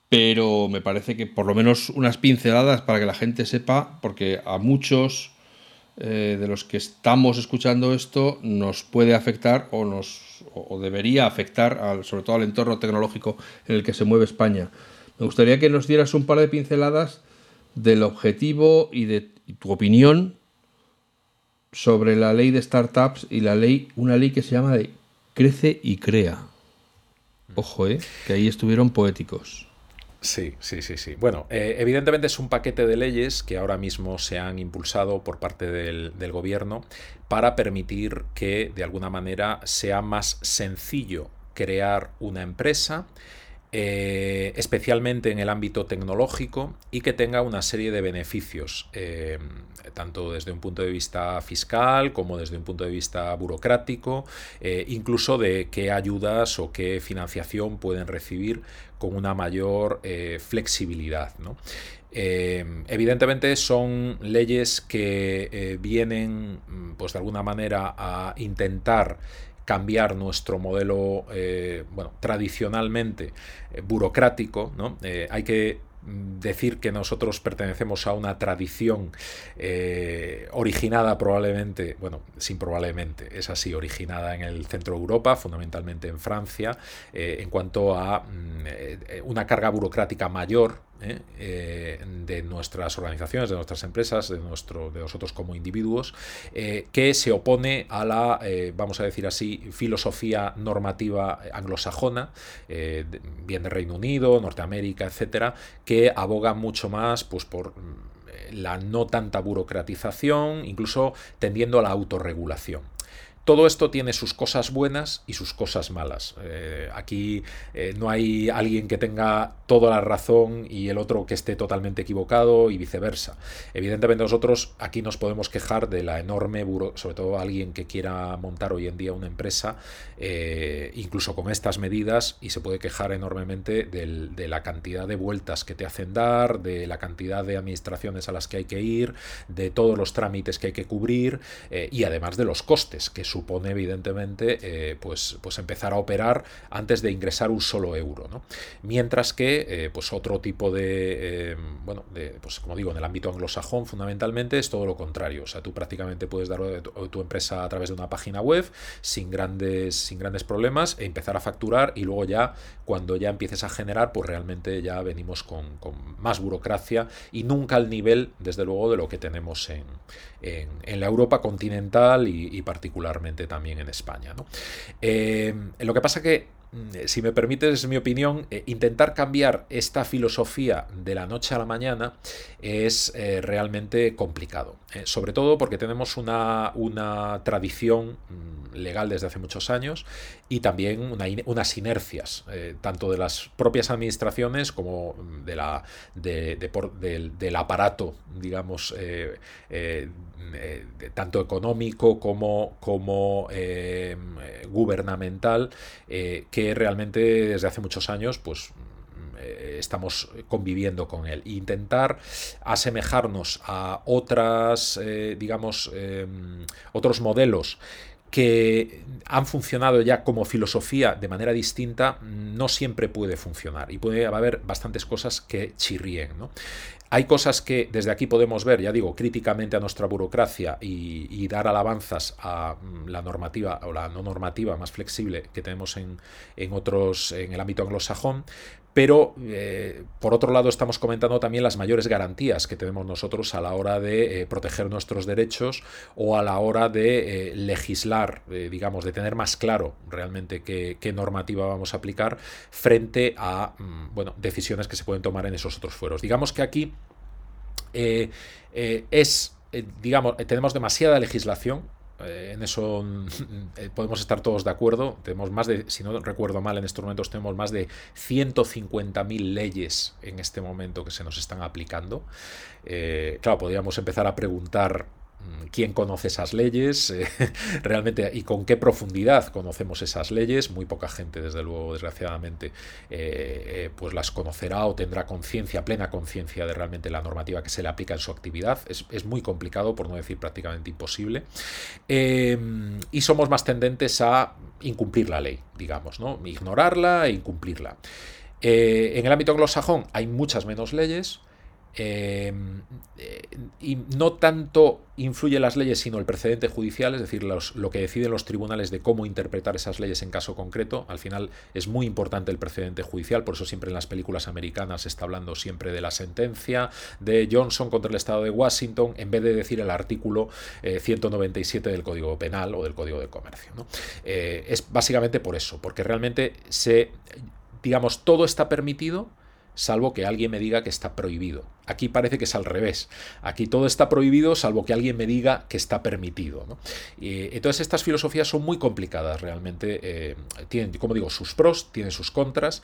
pero me parece que por lo menos unas pinceladas para que la gente sepa, porque a muchos eh, de los que estamos escuchando esto nos puede afectar o, nos, o debería afectar sobre todo al entorno tecnológico en el que se mueve España. Me gustaría que nos dieras un par de pinceladas del objetivo y de tu opinión sobre la ley de startups y la ley, una ley que se llama de Crece y Crea. Ojo, ¿eh? que ahí estuvieron poéticos. Sí, sí, sí, sí. Bueno, eh, evidentemente es un paquete de leyes que ahora mismo se han impulsado por parte del, del, gobierno para permitir que de alguna manera sea más sencillo crear una empresa, eh, especialmente en el ámbito tecnológico y que tenga una serie de beneficios, eh, tanto desde un punto de vista fiscal como desde un punto de vista burocrático, eh, incluso de qué ayudas o qué financiación pueden recibir con una mayor flexibilidad. evidentemente son leyes que vienen pues de alguna manera a intentar cambiar nuestro modelo, eh, bueno, tradicionalmente eh, burocrático, ¿no? Eh, hay que decir que nosotros pertenecemos a una tradición originada probablemente, bueno, sin probablemente, es así, originada en el centro de Europa, fundamentalmente en Francia, en cuanto a mm, una carga burocrática mayor ¿eh? Eh, de nuestras organizaciones, de nuestras empresas, de, nuestro, de nosotros como individuos, eh, que se opone a la, vamos a decir así, filosofía normativa anglosajona, bien de Reino Unido, Norteamérica, etcétera, que aboga mucho más pues, por la no tanta burocratización, incluso tendiendo a la autorregulación. Todo esto tiene sus cosas buenas y sus cosas malas. Eh, aquí eh, no hay alguien que tenga toda la razón y el otro que esté totalmente equivocado y viceversa. Evidentemente nosotros aquí nos podemos quejar de la enorme, sobre todo alguien que quiera montar hoy en día una empresa, eh, incluso con estas medidas, y se puede quejar enormemente de la cantidad de vueltas que te hacen dar, de la cantidad de administraciones a las que hay que ir, de todos los trámites que hay que cubrir y además de los costes que supone evidentemente eh, pues, pues empezar a operar antes de ingresar un solo euro. ¿no? Mientras que eh, pues otro tipo de, eh, bueno, de, pues como digo, en el ámbito anglosajón fundamentalmente es todo lo contrario. O sea, tú prácticamente puedes dar tu, empresa a través de una página web sin grandes, sin grandes problemas e empezar a facturar y luego ya cuando ya empieces a generar pues realmente ya venimos con, más burocracia y nunca al nivel desde luego de lo que tenemos en, en, la Europa continental y particularmente también en España. Eh, lo que pasa que mm, si me permites mi opinión, eh, intentar cambiar esta filosofía de la noche a la mañana es eh, realmente complicado. sobre todo porque tenemos una, una tradición mm, legal desde hace muchos años y también unas inercias, tanto de las propias administraciones como de la, del, aparato, digamos, eh, tanto económico como, como eh, gubernamental, eh, que realmente desde hace muchos años, pues estamos conviviendo con él. Intentar asemejarnos a otras, digamos, otros modelos que han funcionado ya como filosofía de manera distinta, no siempre puede funcionar y puede haber bastantes cosas que chirríen. ¿no? Hay cosas que desde aquí podemos ver, ya digo, críticamente a nuestra burocracia y, dar alabanzas a mm, la normativa o la no normativa más flexible que tenemos en, en otros, en el ámbito anglosajón, pero eh, por otro lado estamos comentando también las mayores garantías que tenemos nosotros a la hora de eh, proteger nuestros derechos o a la hora de eh, legislar, digamos, de tener más claro realmente qué, normativa vamos a aplicar frente a mm, bueno, decisiones que se pueden tomar en esos otros fueros. Digamos que aquí es, digamos, tenemos demasiada legislación eh, en eso eh, podemos estar todos de acuerdo. Tenemos más de, si no recuerdo mal, en estos momentos tenemos más de 150.000 leyes en este momento que se nos están aplicando. Eh, claro, podríamos empezar a preguntar Mm, quién conoce esas leyes, eh, realmente y con qué profundidad conocemos esas leyes. Muy poca gente, desde luego, desgraciadamente, eh, eh, pues las conocerá o tendrá conciencia, plena conciencia de realmente la normativa que se le aplica en su actividad. Es, muy complicado, por no decir prácticamente imposible. y somos más tendentes a incumplir la ley, digamos, ¿no? Ignorarla e incumplirla. en el ámbito anglosajón hay muchas menos leyes, Em, eh, y no tanto influye las leyes, sino el precedente judicial, es decir, lo que deciden los tribunales de cómo interpretar esas leyes en caso concreto. Al final es muy importante el precedente judicial, por eso siempre en las películas americanas se está hablando siempre de la sentencia de Johnson contra el Estado de Washington, en vez de decir el artículo 197 eh, del Código Penal o del Código de Comercio. Eh, es básicamente por eso, porque realmente se, digamos, todo está permitido salvo que alguien me diga que está prohibido. Aquí parece que es al revés. Aquí todo está prohibido, salvo que alguien me diga que está permitido. Y, entonces estas filosofías son muy complicadas realmente. Eh, tienen, como digo, sus pros, tienen sus contras,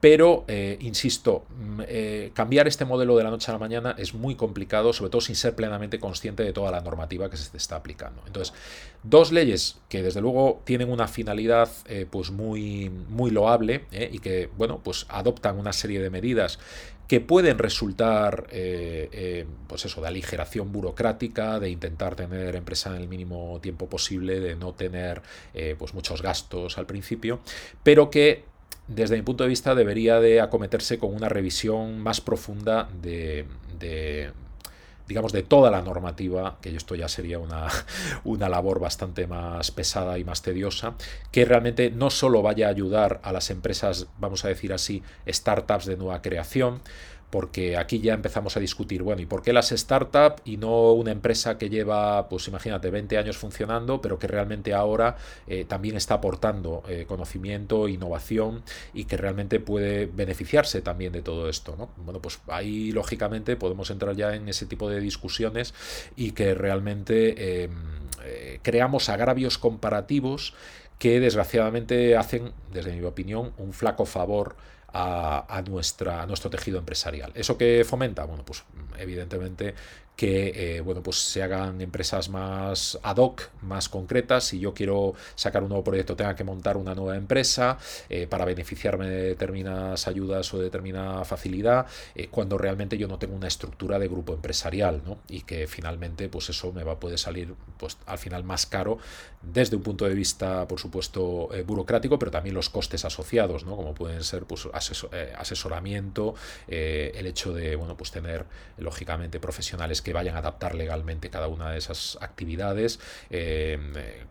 Pero, eh, insisto, mm, eh, cambiar este modelo de la noche a la mañana es muy complicado, sobre todo sin ser plenamente consciente de toda la normativa que se está aplicando. Entonces, dos leyes que desde luego tienen una finalidad eh, pues muy, muy loable y que, bueno, pues adoptan una serie de medidas que pueden resultar, pues eso, de aligeración burocrática, de intentar tener empresa en el mínimo tiempo posible, de no tener pues muchos gastos al principio, pero que desde mi punto de vista, debería de acometerse con una revisión más profunda de, digamos, de toda la normativa, que esto ya sería una, una, labor bastante más pesada y más tediosa, que realmente no solo vaya a ayudar a las empresas, vamos a decir así, startups de nueva creación, porque aquí ya empezamos a discutir, bueno, ¿y por qué las startups y no una empresa que lleva, pues imagínate, 20 años funcionando, pero que realmente ahora eh, también está aportando eh, conocimiento, innovación y que realmente puede beneficiarse también de todo esto, ¿no? Bueno, pues ahí lógicamente podemos entrar ya en ese tipo de discusiones y que realmente em, eh, creamos agravios comparativos que desgraciadamente hacen, desde mi opinión, un flaco favor a, nuestra, a nuestro tejido empresarial. ¿Eso que fomenta? Bueno, pues evidentemente que eh, bueno, pues se hagan empresas más ad hoc, más concretas. Si yo quiero sacar un nuevo proyecto, tenga que montar una nueva empresa eh, para beneficiarme de determinadas ayudas o de determinada facilidad, eh, cuando realmente yo no tengo una estructura de grupo empresarial, ¿no? Y que finalmente, pues eso me va poder salir pues, al final más caro desde un punto de vista, por supuesto, burocrático, pero también los costes asociados, ¿no? Como pueden ser pues, asesoramiento, el hecho de bueno, pues tener, lógicamente, profesionales que vayan a adaptar legalmente cada una de esas actividades, eh,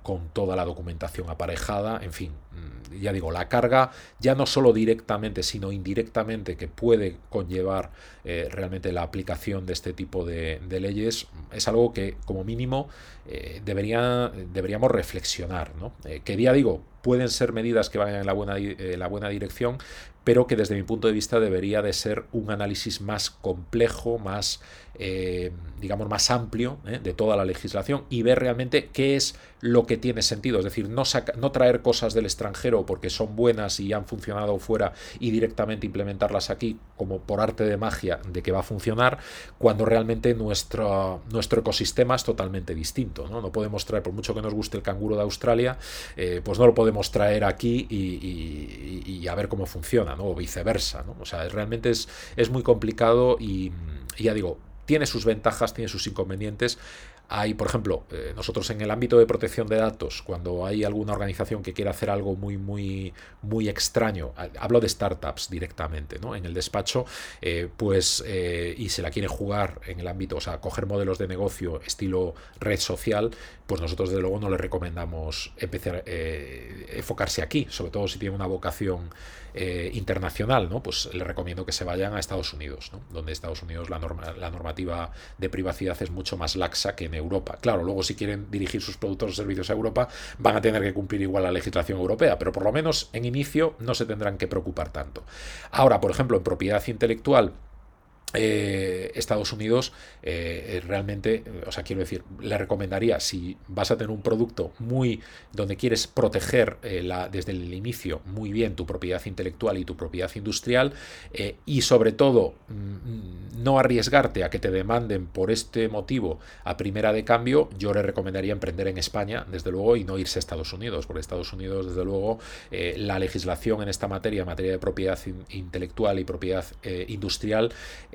con toda la documentación aparejada, en fin, mm, ya digo, la carga ya no solo directamente, sino indirectamente que puede conllevar eh, realmente la aplicación de este tipo de, leyes, es algo que como mínimo eh, debería, deberíamos reflexionar. ¿no? que día digo, pueden ser medidas que vayan en la buena, en la buena dirección, pero que desde mi punto de vista debería de ser un análisis más complejo, más, eh, digamos, más amplio ¿eh? de toda la legislación y ver realmente qué es lo que tiene sentido. Es decir, no, no traer cosas del extranjero porque son buenas y han funcionado fuera y directamente implementarlas aquí como por arte de magia de que va a funcionar, cuando realmente nuestro, nuestro ecosistema es totalmente distinto. ¿no? no podemos traer, por mucho que nos guste el canguro de Australia, eh, pues no lo podemos traer aquí y a ver cómo funciona o viceversa. ¿no? O sea, realmente es, es muy complicado y, y ya digo, tiene sus ventajas, tiene sus inconvenientes. Hay, por ejemplo, eh, nosotros en el ámbito de protección de datos, cuando hay alguna organización que quiere hacer algo muy, muy, muy extraño, hablo de startups directamente, ¿no? En el despacho, eh, pues, eh, y se la quiere jugar en el ámbito, o sea, coger modelos de negocio estilo red social, pues nosotros desde luego no le recomendamos empezar enfocarse aquí, sobre todo si tiene una vocación internacional, ¿no? Pues le recomiendo que se vayan a Estados Unidos. Donde Estados Unidos la, norma, la normativa de privacidad es mucho más laxa que en Europa. Claro, luego si quieren dirigir sus productos o servicios a Europa, van a tener que cumplir igual la legislación europea, pero por lo menos en inicio no se tendrán que preocupar tanto. Ahora, por ejemplo, en propiedad intelectual, eh, Estados Unidos eh, realmente, o sea, quiero decir, le recomendaría si vas a tener un producto muy donde quieres proteger eh, la, desde el inicio muy bien tu propiedad intelectual y tu propiedad industrial y sobre todo mm, no arriesgarte a que te demanden por este motivo a primera de cambio, yo le recomendaría emprender en España, desde luego, y no irse a Estados Unidos, porque Estados Unidos, desde luego, la legislación en esta materia, en materia de propiedad intelectual y propiedad industrial,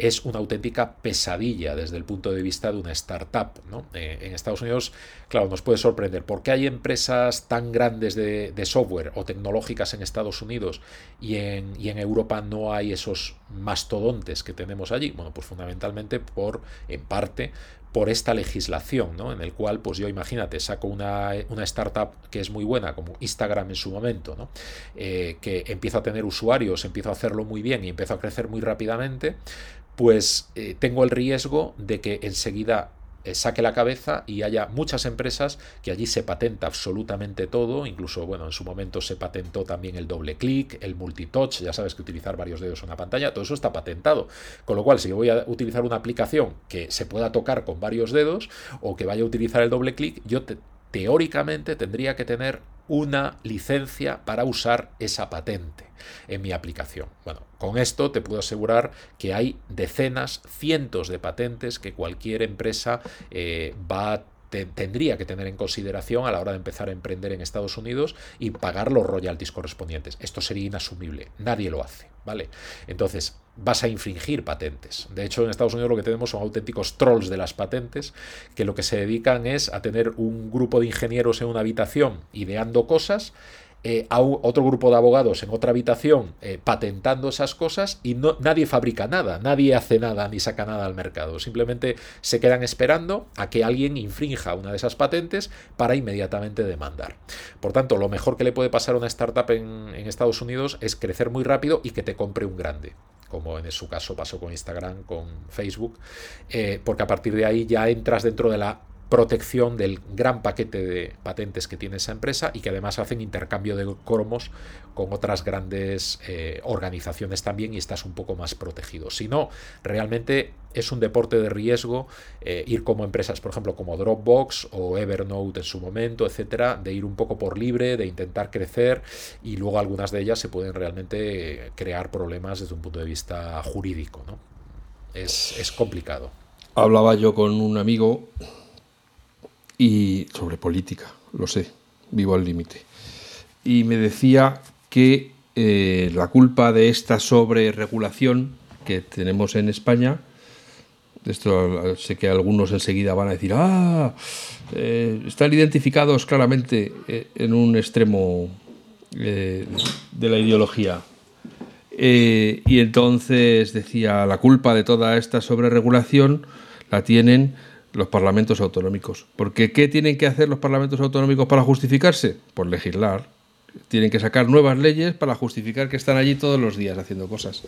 es una auténtica pesadilla desde el punto de vista de una startup. ¿no? Eh, en Estados Unidos, claro, nos puede sorprender. ¿Por qué hay empresas tan grandes de, software o tecnológicas en Estados Unidos y en, y en, Europa no hay esos mastodontes que tenemos allí? Bueno, pues fundamentalmente por, en parte, por esta legislación, ¿no? En el cual, pues yo imagínate, saco una, una startup que es muy buena, como Instagram en su momento, ¿no? Eh, que empieza a tener usuarios, empieza a hacerlo muy bien y empieza a crecer muy rápidamente, pues eh, tengo el riesgo de que enseguida saque la cabeza y haya muchas empresas que allí se patenta absolutamente todo, incluso, bueno, en su momento se patentó también el doble clic, el multitouch, ya sabes que utilizar varios dedos en una pantalla, todo eso está patentado. Con lo cual, si yo voy a utilizar una aplicación que se pueda tocar con varios dedos o que vaya a utilizar el doble clic, yo teóricamente tendría que tener una licencia para usar esa patente en mi aplicación. Bueno, con esto te puedo asegurar que hay decenas, cientos de patentes que cualquier empresa eh, va a tendría que tener en consideración a la hora de empezar a emprender en Estados Unidos y pagar los royalties correspondientes. Esto sería inasumible, nadie lo hace, ¿vale? Entonces, vas a infringir patentes. De hecho, en Estados Unidos lo que tenemos son auténticos trolls de las patentes que lo que se dedican es a tener un grupo de ingenieros en una habitación ideando cosas eh, a otro grupo de abogados en otra habitación eh, patentando esas cosas y no, nadie fabrica nada, nadie hace nada ni saca nada al mercado. Simplemente se quedan esperando a que alguien infrinja una de esas patentes para inmediatamente demandar. Por tanto, lo mejor que le puede pasar a una startup en, Estados Unidos es crecer muy rápido y que te compre un grande como en su caso pasó con Instagram, con Facebook, eh, porque a partir de ahí ya entras dentro de la protección del gran paquete de patentes que tiene esa empresa y que además hacen intercambio de cromos con otras grandes eh, organizaciones también y estás un poco más protegido. Si no, realmente es un deporte de riesgo eh, ir como empresas, por ejemplo, como Dropbox o Evernote en su momento, etcétera, de ir un poco por libre, de intentar crecer y luego algunas de ellas se pueden realmente crear problemas desde un punto de vista jurídico. ¿no? Es, es complicado. Hablaba yo con un amigo y sobre política, lo sé, vivo al límite. Y me decía que eh, la culpa de esta sobreregulación que tenemos en España, esto sé que algunos enseguida van a decir, ah, eh, están identificados claramente eh, en un extremo de la ideología. y entonces decía, la culpa de toda esta sobreregulación la tienen los parlamentos autonómicos. Porque ¿qué tienen que hacer los parlamentos autonómicos para justificarse? Pues legislar. Tienen que sacar nuevas leyes para justificar que están allí todos los días haciendo cosas.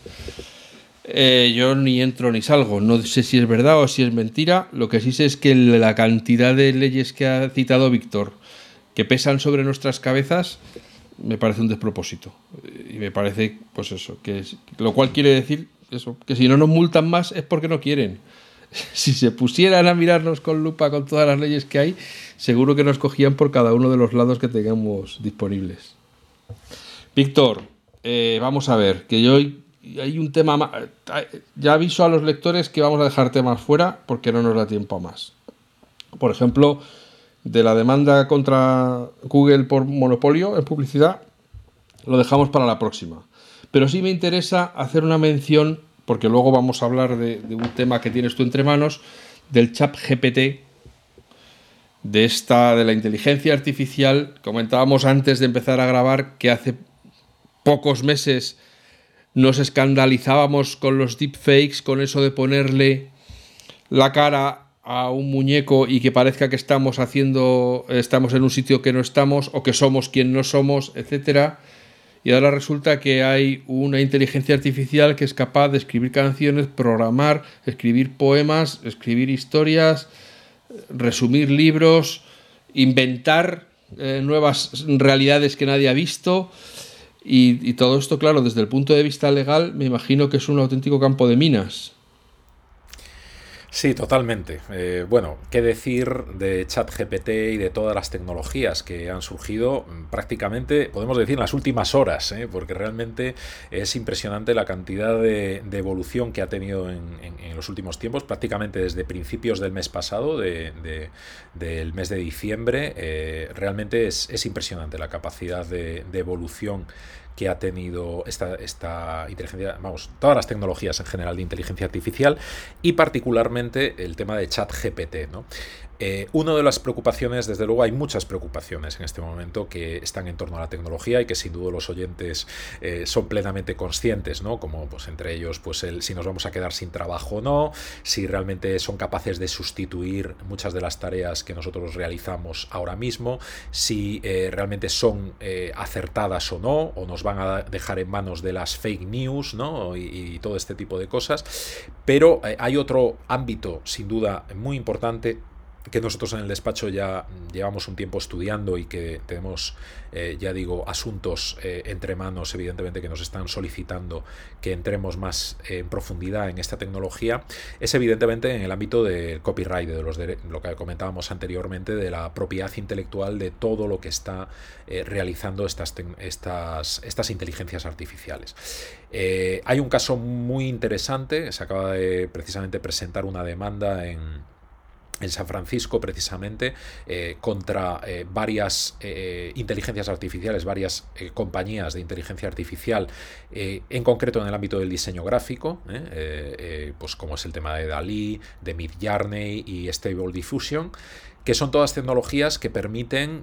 Eh, yo ni entro ni salgo. No sé si es verdad o si es mentira. Lo que sí sé es que la cantidad de leyes que ha citado Víctor, que pesan sobre nuestras cabezas, me parece un despropósito. Y me parece, pues eso, que lo cual quiere decir eso, que si no nos multan más es porque no quieren. Si se pusieran a mirarnos con lupa con todas las leyes que hay, seguro que nos cogían por cada uno de los lados que tengamos disponibles. Víctor, eh, vamos a ver, que yo hay un tema eh, Ya aviso a los lectores que vamos a dejar temas fuera porque no nos da tiempo a más. Por ejemplo, de la demanda contra Google por monopolio en publicidad, lo dejamos para la próxima. Pero sí me interesa hacer una mención porque luego vamos a hablar de, un tema que tienes tú entre manos, del chat GPT, de esta, de la inteligencia artificial. Comentábamos antes de empezar a grabar que hace pocos meses nos escandalizábamos con los deepfakes, con eso de ponerle la cara a un muñeco y que parezca que estamos haciendo, estamos en un sitio que no estamos o que somos quien no somos, etcétera y ahora resulta que hay una inteligencia artificial que es capaz de escribir canciones, programar, escribir poemas, escribir historias, resumir libros, inventar eh, nuevas realidades que nadie ha visto. Y, y todo esto, claro, desde el punto de vista legal, me imagino que es un auténtico campo de minas. Sí, totalmente. Eh, bueno, qué decir de ChatGPT y de todas las tecnologías que han surgido mm, prácticamente, podemos decir, en las últimas horas, ¿eh? porque realmente es impresionante la cantidad de, evolución que ha tenido en, los últimos tiempos, prácticamente desde principios del mes pasado, del mes de diciembre. Eh, realmente es, impresionante la capacidad de, de evolución que ha tenido esta, esta inteligencia, vamos, todas las tecnologías en general de inteligencia artificial y particularmente el tema de chat GPT. ¿no? Eh, una de las preocupaciones, desde luego hay muchas preocupaciones en este momento que están en torno a la tecnología y que sin duda los oyentes eh, son plenamente conscientes, ¿no? Como pues entre ellos, pues el, si nos vamos a quedar sin trabajo o no, si realmente son capaces de sustituir muchas de las tareas que nosotros realizamos ahora mismo, si eh, realmente son acertadas o no, o nos van a dejar en manos de las fake news, ¿no? Y todo este tipo de cosas. Pero hay otro ámbito, sin duda, muy importante que nosotros en el despacho ya llevamos un tiempo estudiando y que tenemos, eh, ya digo, asuntos eh, entre manos, evidentemente, que nos están solicitando que entremos más en profundidad en esta tecnología, es evidentemente en el ámbito del copyright, de los lo que comentábamos anteriormente, de la propiedad intelectual de todo lo que está eh, realizando estas, estas, estas inteligencias artificiales. hay un caso muy interesante, se acaba de precisamente presentar una demanda en en San Francisco precisamente eh, contra eh, varias eh, inteligencias artificiales, varias compañías de inteligencia artificial, en concreto en el ámbito del diseño gráfico, pues como es el tema de Dalí, de Midjourney y Stable Diffusion, que son todas tecnologías que permiten,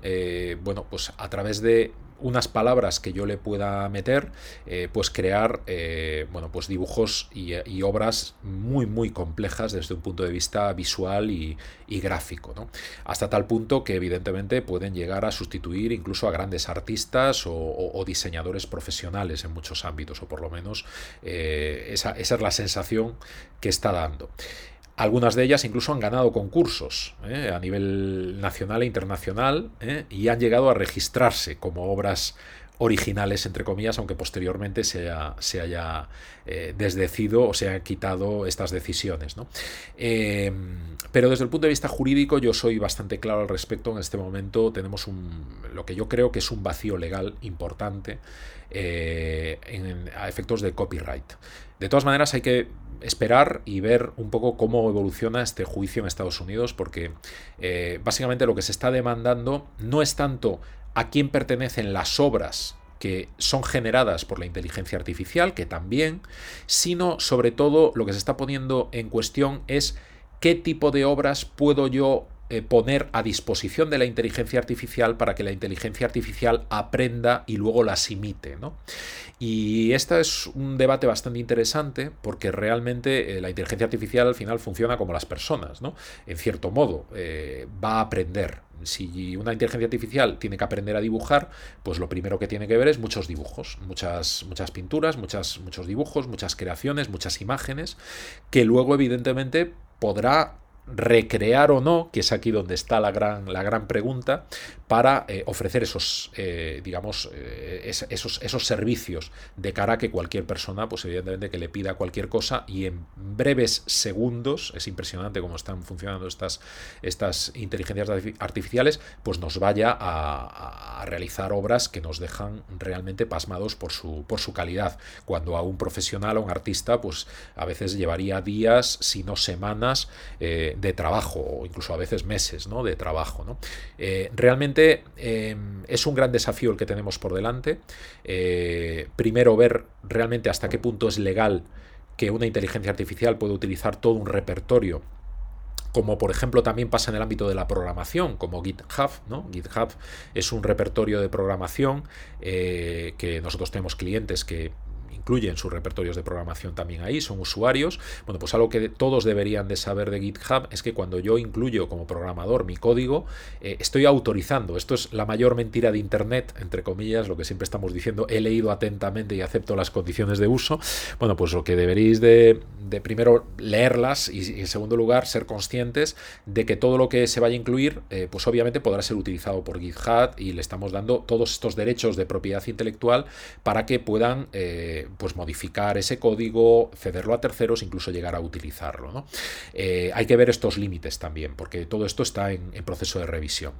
bueno, pues a través de unas palabras que yo le pueda meter, eh, pues crear eh, bueno, pues dibujos y, obras muy muy complejas desde un punto de vista visual y, gráfico. Hasta tal punto que evidentemente pueden llegar a sustituir incluso a grandes artistas o, diseñadores profesionales en muchos ámbitos, o por lo menos eh, esa es la sensación que está dando. Algunas de ellas incluso han ganado concursos ¿eh? a nivel nacional e internacional ¿eh? y han llegado a registrarse como obras originales, entre comillas, aunque posteriormente se, se haya eh, desdecido o se han quitado estas decisiones. Em, pero desde el punto de vista jurídico yo soy bastante claro al respecto. En este momento tenemos un, lo que yo creo que es un vacío legal importante a efectos de copyright. De todas maneras hay que esperar y ver un poco cómo evoluciona este juicio en Estados Unidos, porque eh, básicamente lo que se está demandando no es tanto a quién pertenecen las obras que son generadas por la inteligencia artificial, que también, sino sobre todo lo que se está poniendo en cuestión es qué tipo de obras puedo yo eh, poner a disposición de la inteligencia artificial para que la inteligencia artificial aprenda y luego las imite. ¿no? Y este es un debate bastante interesante porque realmente eh, la inteligencia artificial al final funciona como las personas, ¿no? En cierto modo, eh, va a aprender. Si una inteligencia artificial tiene que aprender a dibujar, pues lo primero que tiene que ver es muchos dibujos, muchas, muchas pinturas, muchas, muchos dibujos, muchas creaciones, muchas imágenes, que luego evidentemente podrá recrear o no, que es aquí donde está la gran, la gran pregunta, para eh, ofrecer esos, eh, digamos, eh, esos, esos servicios de cara a que cualquier persona, pues evidentemente que le pida cualquier cosa y en breves segundos, es impresionante cómo están funcionando estas, estas inteligencias artificiales, pues nos vaya a, a, realizar obras que nos dejan realmente pasmados por su, por su calidad, cuando a un profesional o un artista, pues a veces llevaría días, si no semanas, de trabajo, o incluso a veces meses ¿no? de trabajo. ¿no? Eh, realmente em, es un gran desafío el que tenemos por delante. Eh, primero, ver realmente hasta qué punto es legal que una inteligencia artificial puede utilizar todo un repertorio como por ejemplo también pasa en el ámbito de la programación, como GitHub. ¿no? GitHub es un repertorio de programación eh, que nosotros tenemos clientes que incluyen sus repertorios de programación también ahí, son usuarios. Bueno, pues algo que todos deberían de saber de GitHub es que cuando yo incluyo como programador mi código, eh, estoy autorizando. Esto es la mayor mentira de Internet, entre comillas, lo que siempre estamos diciendo, he leído atentamente y acepto las condiciones de uso. Bueno, pues lo que deberéis de, primero leerlas y, en segundo lugar ser conscientes de que todo lo que se vaya a incluir, eh, pues obviamente podrá ser utilizado por GitHub y le estamos dando todos estos derechos de propiedad intelectual para que puedan eh, pues modificar ese código, cederlo a terceros, incluso llegar a utilizarlo. Eh, hay que ver estos límites también, porque todo esto está en, proceso de revisión.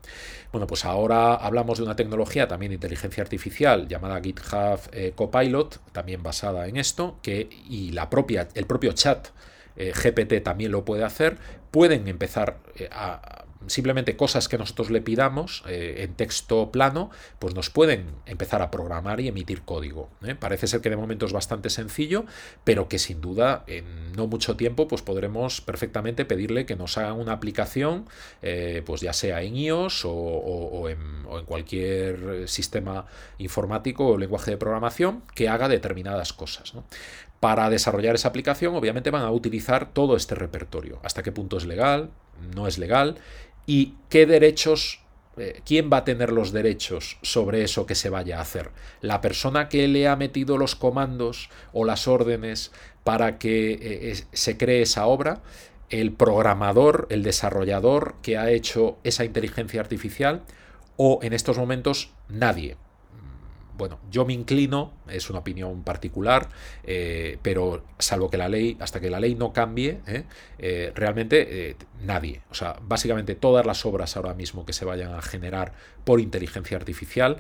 Bueno, pues ahora hablamos de una tecnología también de inteligencia artificial llamada GitHub eh, Copilot, también basada en esto, que, y la propia, el propio chat eh, GPT también lo puede hacer, pueden empezar a simplemente cosas que nosotros le pidamos eh, en texto plano, pues nos pueden empezar a programar y emitir código. ¿eh? Parece ser que de momento es bastante sencillo, pero que sin duda en no mucho tiempo pues podremos perfectamente pedirle que nos hagan una aplicación, eh, pues ya sea en iOS o, en, cualquier sistema informático o lenguaje de programación que haga determinadas cosas. Para desarrollar esa aplicación, obviamente van a utilizar todo este repertorio. Hasta qué punto es legal, no es legal y qué derechos, eh, quién va a tener los derechos sobre eso que se vaya a hacer. La persona que le ha metido los comandos o las órdenes para que eh, se cree esa obra. el programador, el desarrollador que ha hecho esa inteligencia artificial o en estos momentos nadie bueno, yo me inclino, es una opinión particular, eh, pero salvo que la ley, hasta que la ley no cambie, eh, eh, realmente nadie. O sea, básicamente todas las obras ahora mismo que se vayan a generar por inteligencia artificial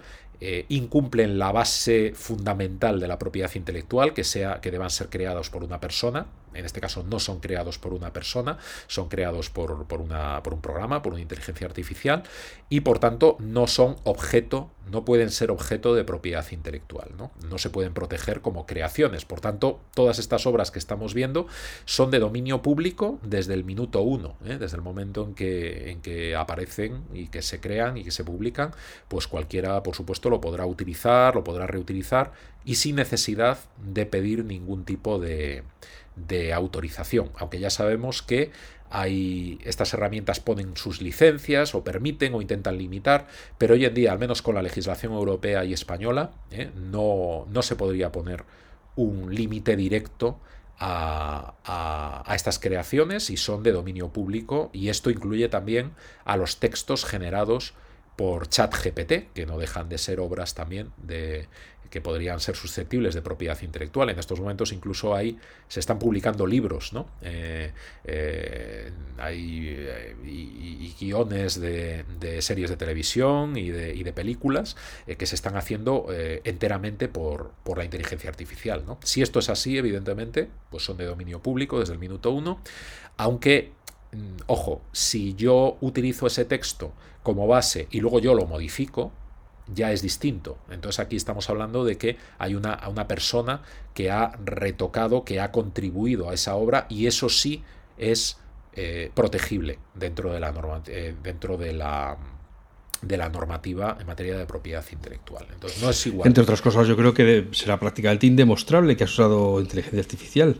incumplen la base fundamental de la propiedad intelectual, que sea que deban ser creados por una persona, en este caso no son creados por una persona, son creados por, por, una, por un programa, por una inteligencia artificial, y por tanto no son objeto, no pueden ser objeto de propiedad intelectual, ¿no? no se pueden proteger como creaciones. Por tanto, todas estas obras que estamos viendo son de dominio público desde el minuto uno, ¿eh? desde el momento en que, en que aparecen y que se crean y que se publican, pues cualquiera, por supuesto, lo podrá utilizar, lo podrá reutilizar y sin necesidad de pedir ningún tipo de, de autorización, aunque ya sabemos que hay, estas herramientas ponen sus licencias o permiten o intentan limitar, pero hoy en día, al menos con la legislación europea y española, ¿eh? no, no, se podría poner un límite directo a, a, estas creaciones y son de dominio público y esto incluye también a los textos generados por ChatGPT, que no dejan de ser obras también de, que podrían ser susceptibles de propiedad intelectual. En estos momentos incluso hay, se están publicando libros, ¿no? Eh, eh, hay eh, y, guiones de, series de televisión y de, películas que se están haciendo enteramente por, por, la inteligencia artificial. ¿no? Si esto es así, evidentemente, pues son de dominio público desde el minuto uno, aunque mm, ojo, si yo utilizo ese texto como base y luego yo lo modifico, ya es distinto. Entonces aquí estamos hablando de que hay una, una persona que ha retocado, que ha contribuido a esa obra y eso sí es eh, protegible dentro de la norma, eh, dentro de la de la normativa en materia de propiedad intelectual. Entonces no es igual. Entre otras cosas, yo creo que será prácticamente indemostrable que has usado inteligencia artificial.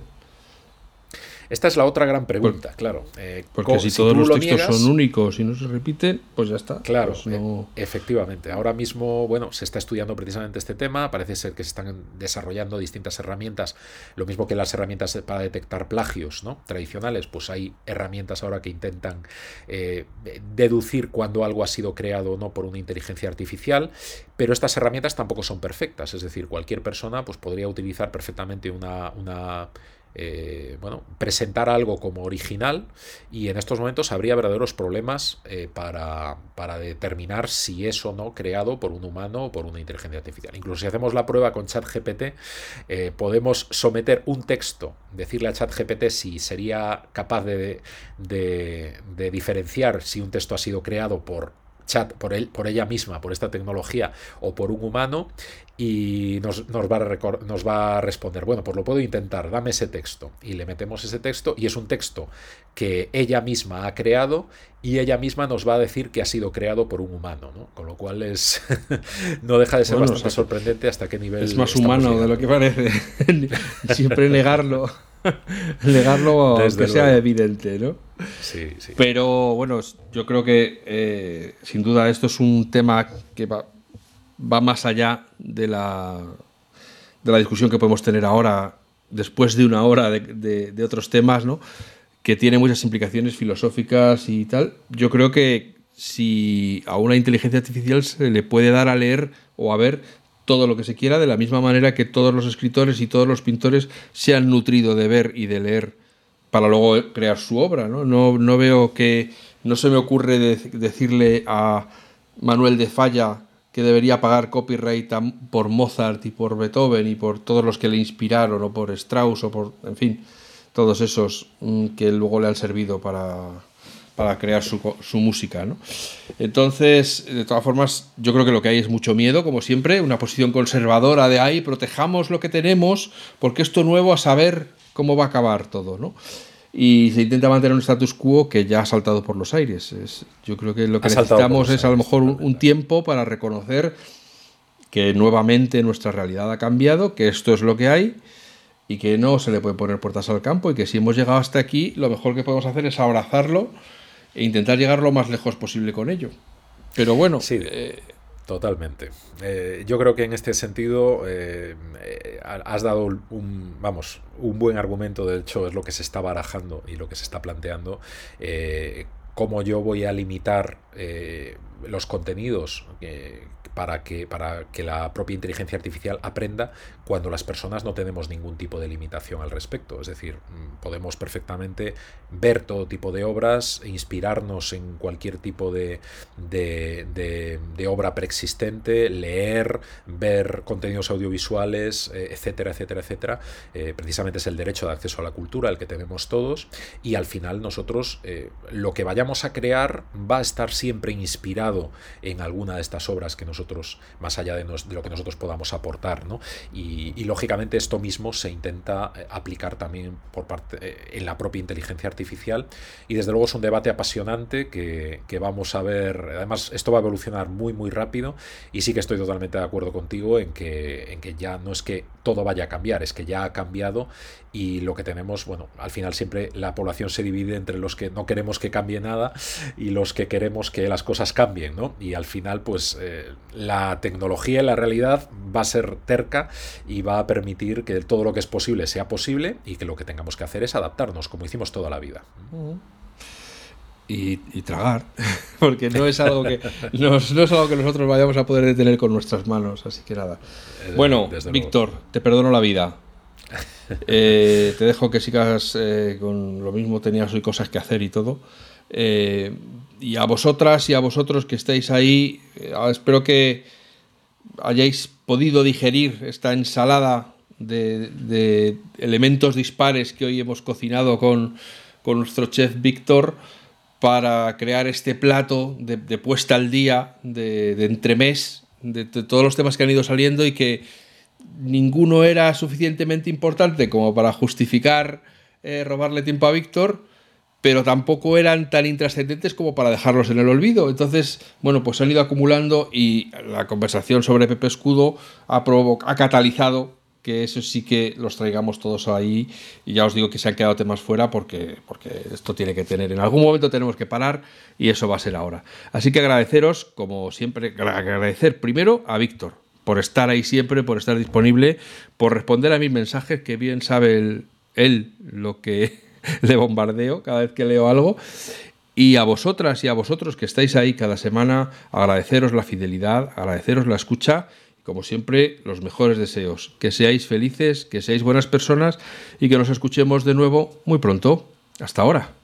Esta es la otra gran pregunta, claro. Eh, porque si, todos los textos son únicos y no se repiten, pues ya está. Claro, pues e- efectivamente. Ahora mismo, bueno, se está estudiando precisamente este tema. Parece ser que se están desarrollando distintas herramientas, lo mismo que las herramientas para detectar plagios, ¿no? Tradicionales, pues hay herramientas ahora que intentan eh, deducir cuando algo ha sido creado o no por una inteligencia artificial, pero estas herramientas tampoco son perfectas. Es decir, cualquier persona pues, podría utilizar perfectamente una, una eh, bueno, presentar algo como original y en estos momentos habría verdaderos problemas eh, para, para, determinar si es o no creado por un humano o por una inteligencia artificial. Incluso si hacemos la prueba con ChatGPT, eh, podemos someter un texto, decirle a ChatGPT si sería capaz de, de diferenciar si un texto ha sido creado por chat por, él, por ella misma, por esta tecnología o por un humano y nos, nos, va a nos va a responder, bueno, pues lo puedo intentar, dame ese texto y le metemos ese texto y es un texto que ella misma ha creado y ella misma nos va a decir que ha sido creado por un humano, ¿no? Con lo cual es no deja de ser bastante sorprendente hasta qué nivel es más humano de lo que parece. Siempre negarlo. negarlo aunque sea evidente, ¿no? Pero bueno, yo creo que eh, sin duda esto es un tema que va, va más allá de la, de la discusión que podemos tener ahora, después de una hora de, de, otros temas, ¿no? que tiene muchas implicaciones filosóficas y tal. Yo creo que si a una inteligencia artificial se le puede dar a leer o a ver todo lo que se quiera, de la misma manera que todos los escritores y todos los pintores se han nutrido de ver y de leer para luego crear su obra. No, no, no veo que. No se me ocurre decirle a Manuel de Falla que debería pagar copyright por Mozart y por Beethoven y por todos los que le inspiraron, o por Strauss, o por. En fin, todos esos mm, que luego le han servido para para crear su, su, música. ¿no? Entonces, de todas formas, yo creo que lo que hay es mucho miedo, como siempre, una posición conservadora de ahí, protejamos lo que tenemos, porque esto nuevo a saber cómo va a acabar todo. ¿no? Y se intenta mantener un status quo que ya ha saltado por los aires. Es, yo creo que lo que necesitamos es a lo mejor un, un tiempo para reconocer que nuevamente nuestra realidad ha cambiado, que esto es lo que hay y que no se le puede poner puertas al campo y que si hemos llegado hasta aquí, lo mejor que podemos hacer es abrazarlo e intentar llegar lo más lejos posible con ello. Pero bueno, sí. Eh, Totalmente. Eh, yo creo que en este sentido eh, eh, has dado un, vamos, un buen argumento, de hecho es lo que se está barajando y lo que se está planteando, cómo yo voy a limitar los contenidos para que, para que la propia inteligencia artificial aprenda cuando las personas no tenemos ningún tipo de limitación al respecto. Es decir, mm, podemos perfectamente ver todo tipo de obras, inspirarnos en cualquier tipo de, de, obra preexistente, leer, ver contenidos audiovisuales, eh, etcétera, etcétera, etcétera. Eh, precisamente es el derecho de acceso a la cultura el que tenemos todos y al final nosotros eh, lo que vayamos a crear va a estar siempre inspirado en alguna de estas obras que nosotros más allá de, lo que nosotros podamos aportar. ¿no? Y, lógicamente esto mismo se intenta eh, aplicar también por parte, eh, en la propia inteligencia artificial. Y desde luego es un debate apasionante que, vamos a ver. Además, esto va a evolucionar muy, muy rápido. Y sí que estoy totalmente de acuerdo contigo en que, en que ya no es que todo vaya a cambiar, es que ya ha cambiado y lo que tenemos, bueno, al final siempre la población se divide entre los que no queremos que cambie nada y los que queremos que las cosas cambien, ¿no? Y al final, pues eh, la tecnología y la realidad va a ser terca y va a permitir que todo lo que es posible sea posible y que lo que tengamos que hacer es adaptarnos, como hicimos toda la vida. Y, tragar, porque no es algo que no, es algo que nosotros vayamos a poder detener con nuestras manos, así que nada. Eh, bueno, Víctor, te perdono la vida. Eh, te dejo que sigas eh, con lo mismo, tenías hoy cosas que hacer y todo. Eh, y a vosotras y a vosotros que estáis ahí, espero que hayáis podido digerir esta ensalada de, elementos dispares que hoy hemos cocinado con, nuestro chef Víctor para crear este plato de, puesta al día, de, de entremés, de todos los temas que han ido saliendo y que ninguno era suficientemente importante como para justificar eh, robarle tiempo a Víctor, pero tampoco eran tan intrascendentes como para dejarlos en el olvido. Entonces, bueno, pues han ido acumulando y la conversación sobre Pepe Escudo ha, ha catalizado que eso sí que los traigamos todos ahí y ya os digo que se han quedado temas fuera porque, porque esto tiene que tener, en algún momento tenemos que parar y eso va a ser ahora. Así que agradeceros, como siempre, agradecer primero a Víctor, por estar ahí siempre, por estar disponible, por responder a mis mensajes, que bien sabe él, lo que le bombardeo cada vez que leo algo. Y a vosotras y a vosotros que estáis ahí cada semana, agradeceros la fidelidad, agradeceros la escucha como siempre los mejores deseos. Que seáis felices, que seáis buenas personas y que nos escuchemos de nuevo muy pronto. Hasta ahora.